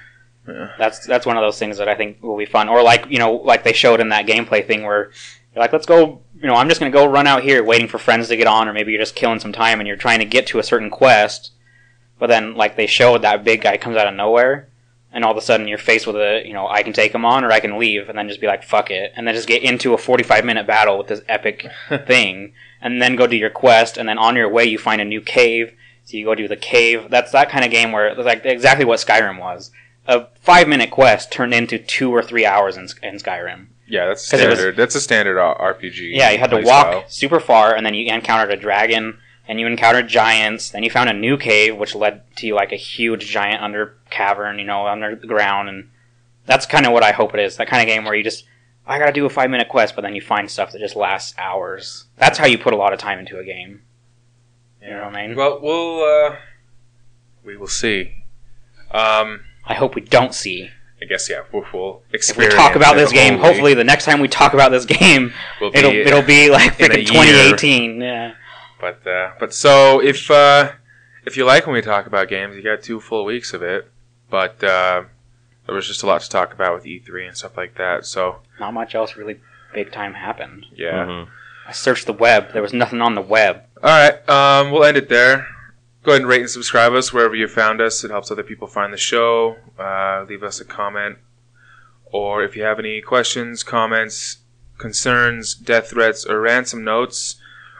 Yeah. That's that's one of those things that I think will be fun. Or like you know, like they showed in that gameplay thing where you're like, let's go. You know, I'm just gonna go run out here, waiting for friends to get on, or maybe you're just killing some time and you're trying to get to a certain quest. But then, like they showed, that big guy comes out of nowhere, and all of a sudden you're faced with a, you know, I can take him on or I can leave, and then just be like, fuck it, and then just get into a 45 minute battle with this epic thing, and then go do your quest, and then on your way you find a new cave, so you go do the cave. That's that kind of game where it's like exactly what Skyrim was. A five minute quest turned into two or three hours in, in Skyrim. Yeah, that's it was- standard. that's a standard RPG. Yeah, you had to walk style. super far, and then you encountered a dragon, and you encountered giants. Then you found a new cave, which led to like a huge giant under cavern, you know, under the ground, and that's kind of what I hope it is. That kind of game where you just I gotta do a five minute quest, but then you find stuff that just lasts hours. That's how you put a lot of time into a game. You know what I mean? Well, we'll uh, we will see. Um, I hope we don't see. I guess yeah, we'll, we'll If we experience. talk about it this game, fully. hopefully the next time we talk about this game, Will be, it'll it'll be like in a freaking year. 2018. Yeah. But uh, but so if uh, if you like when we talk about games, you got two full weeks of it. But uh, there was just a lot to talk about with E3 and stuff like that. So Not much else really big time happened. yeah. Mhm. I searched the web. There was nothing on the web. All right, um, we'll end it there. Go ahead and rate and subscribe us wherever you found us. It helps other people find the show. Uh, leave us a comment, or if you have any questions, comments, concerns, death threats, or ransom notes,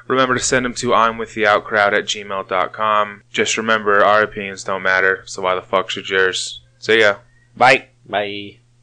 remember to send them to I'm with the outcrowd at gmail.com. Just remember, our opinions don't matter, so why the fuck should yours? See ya. Bye. Bye.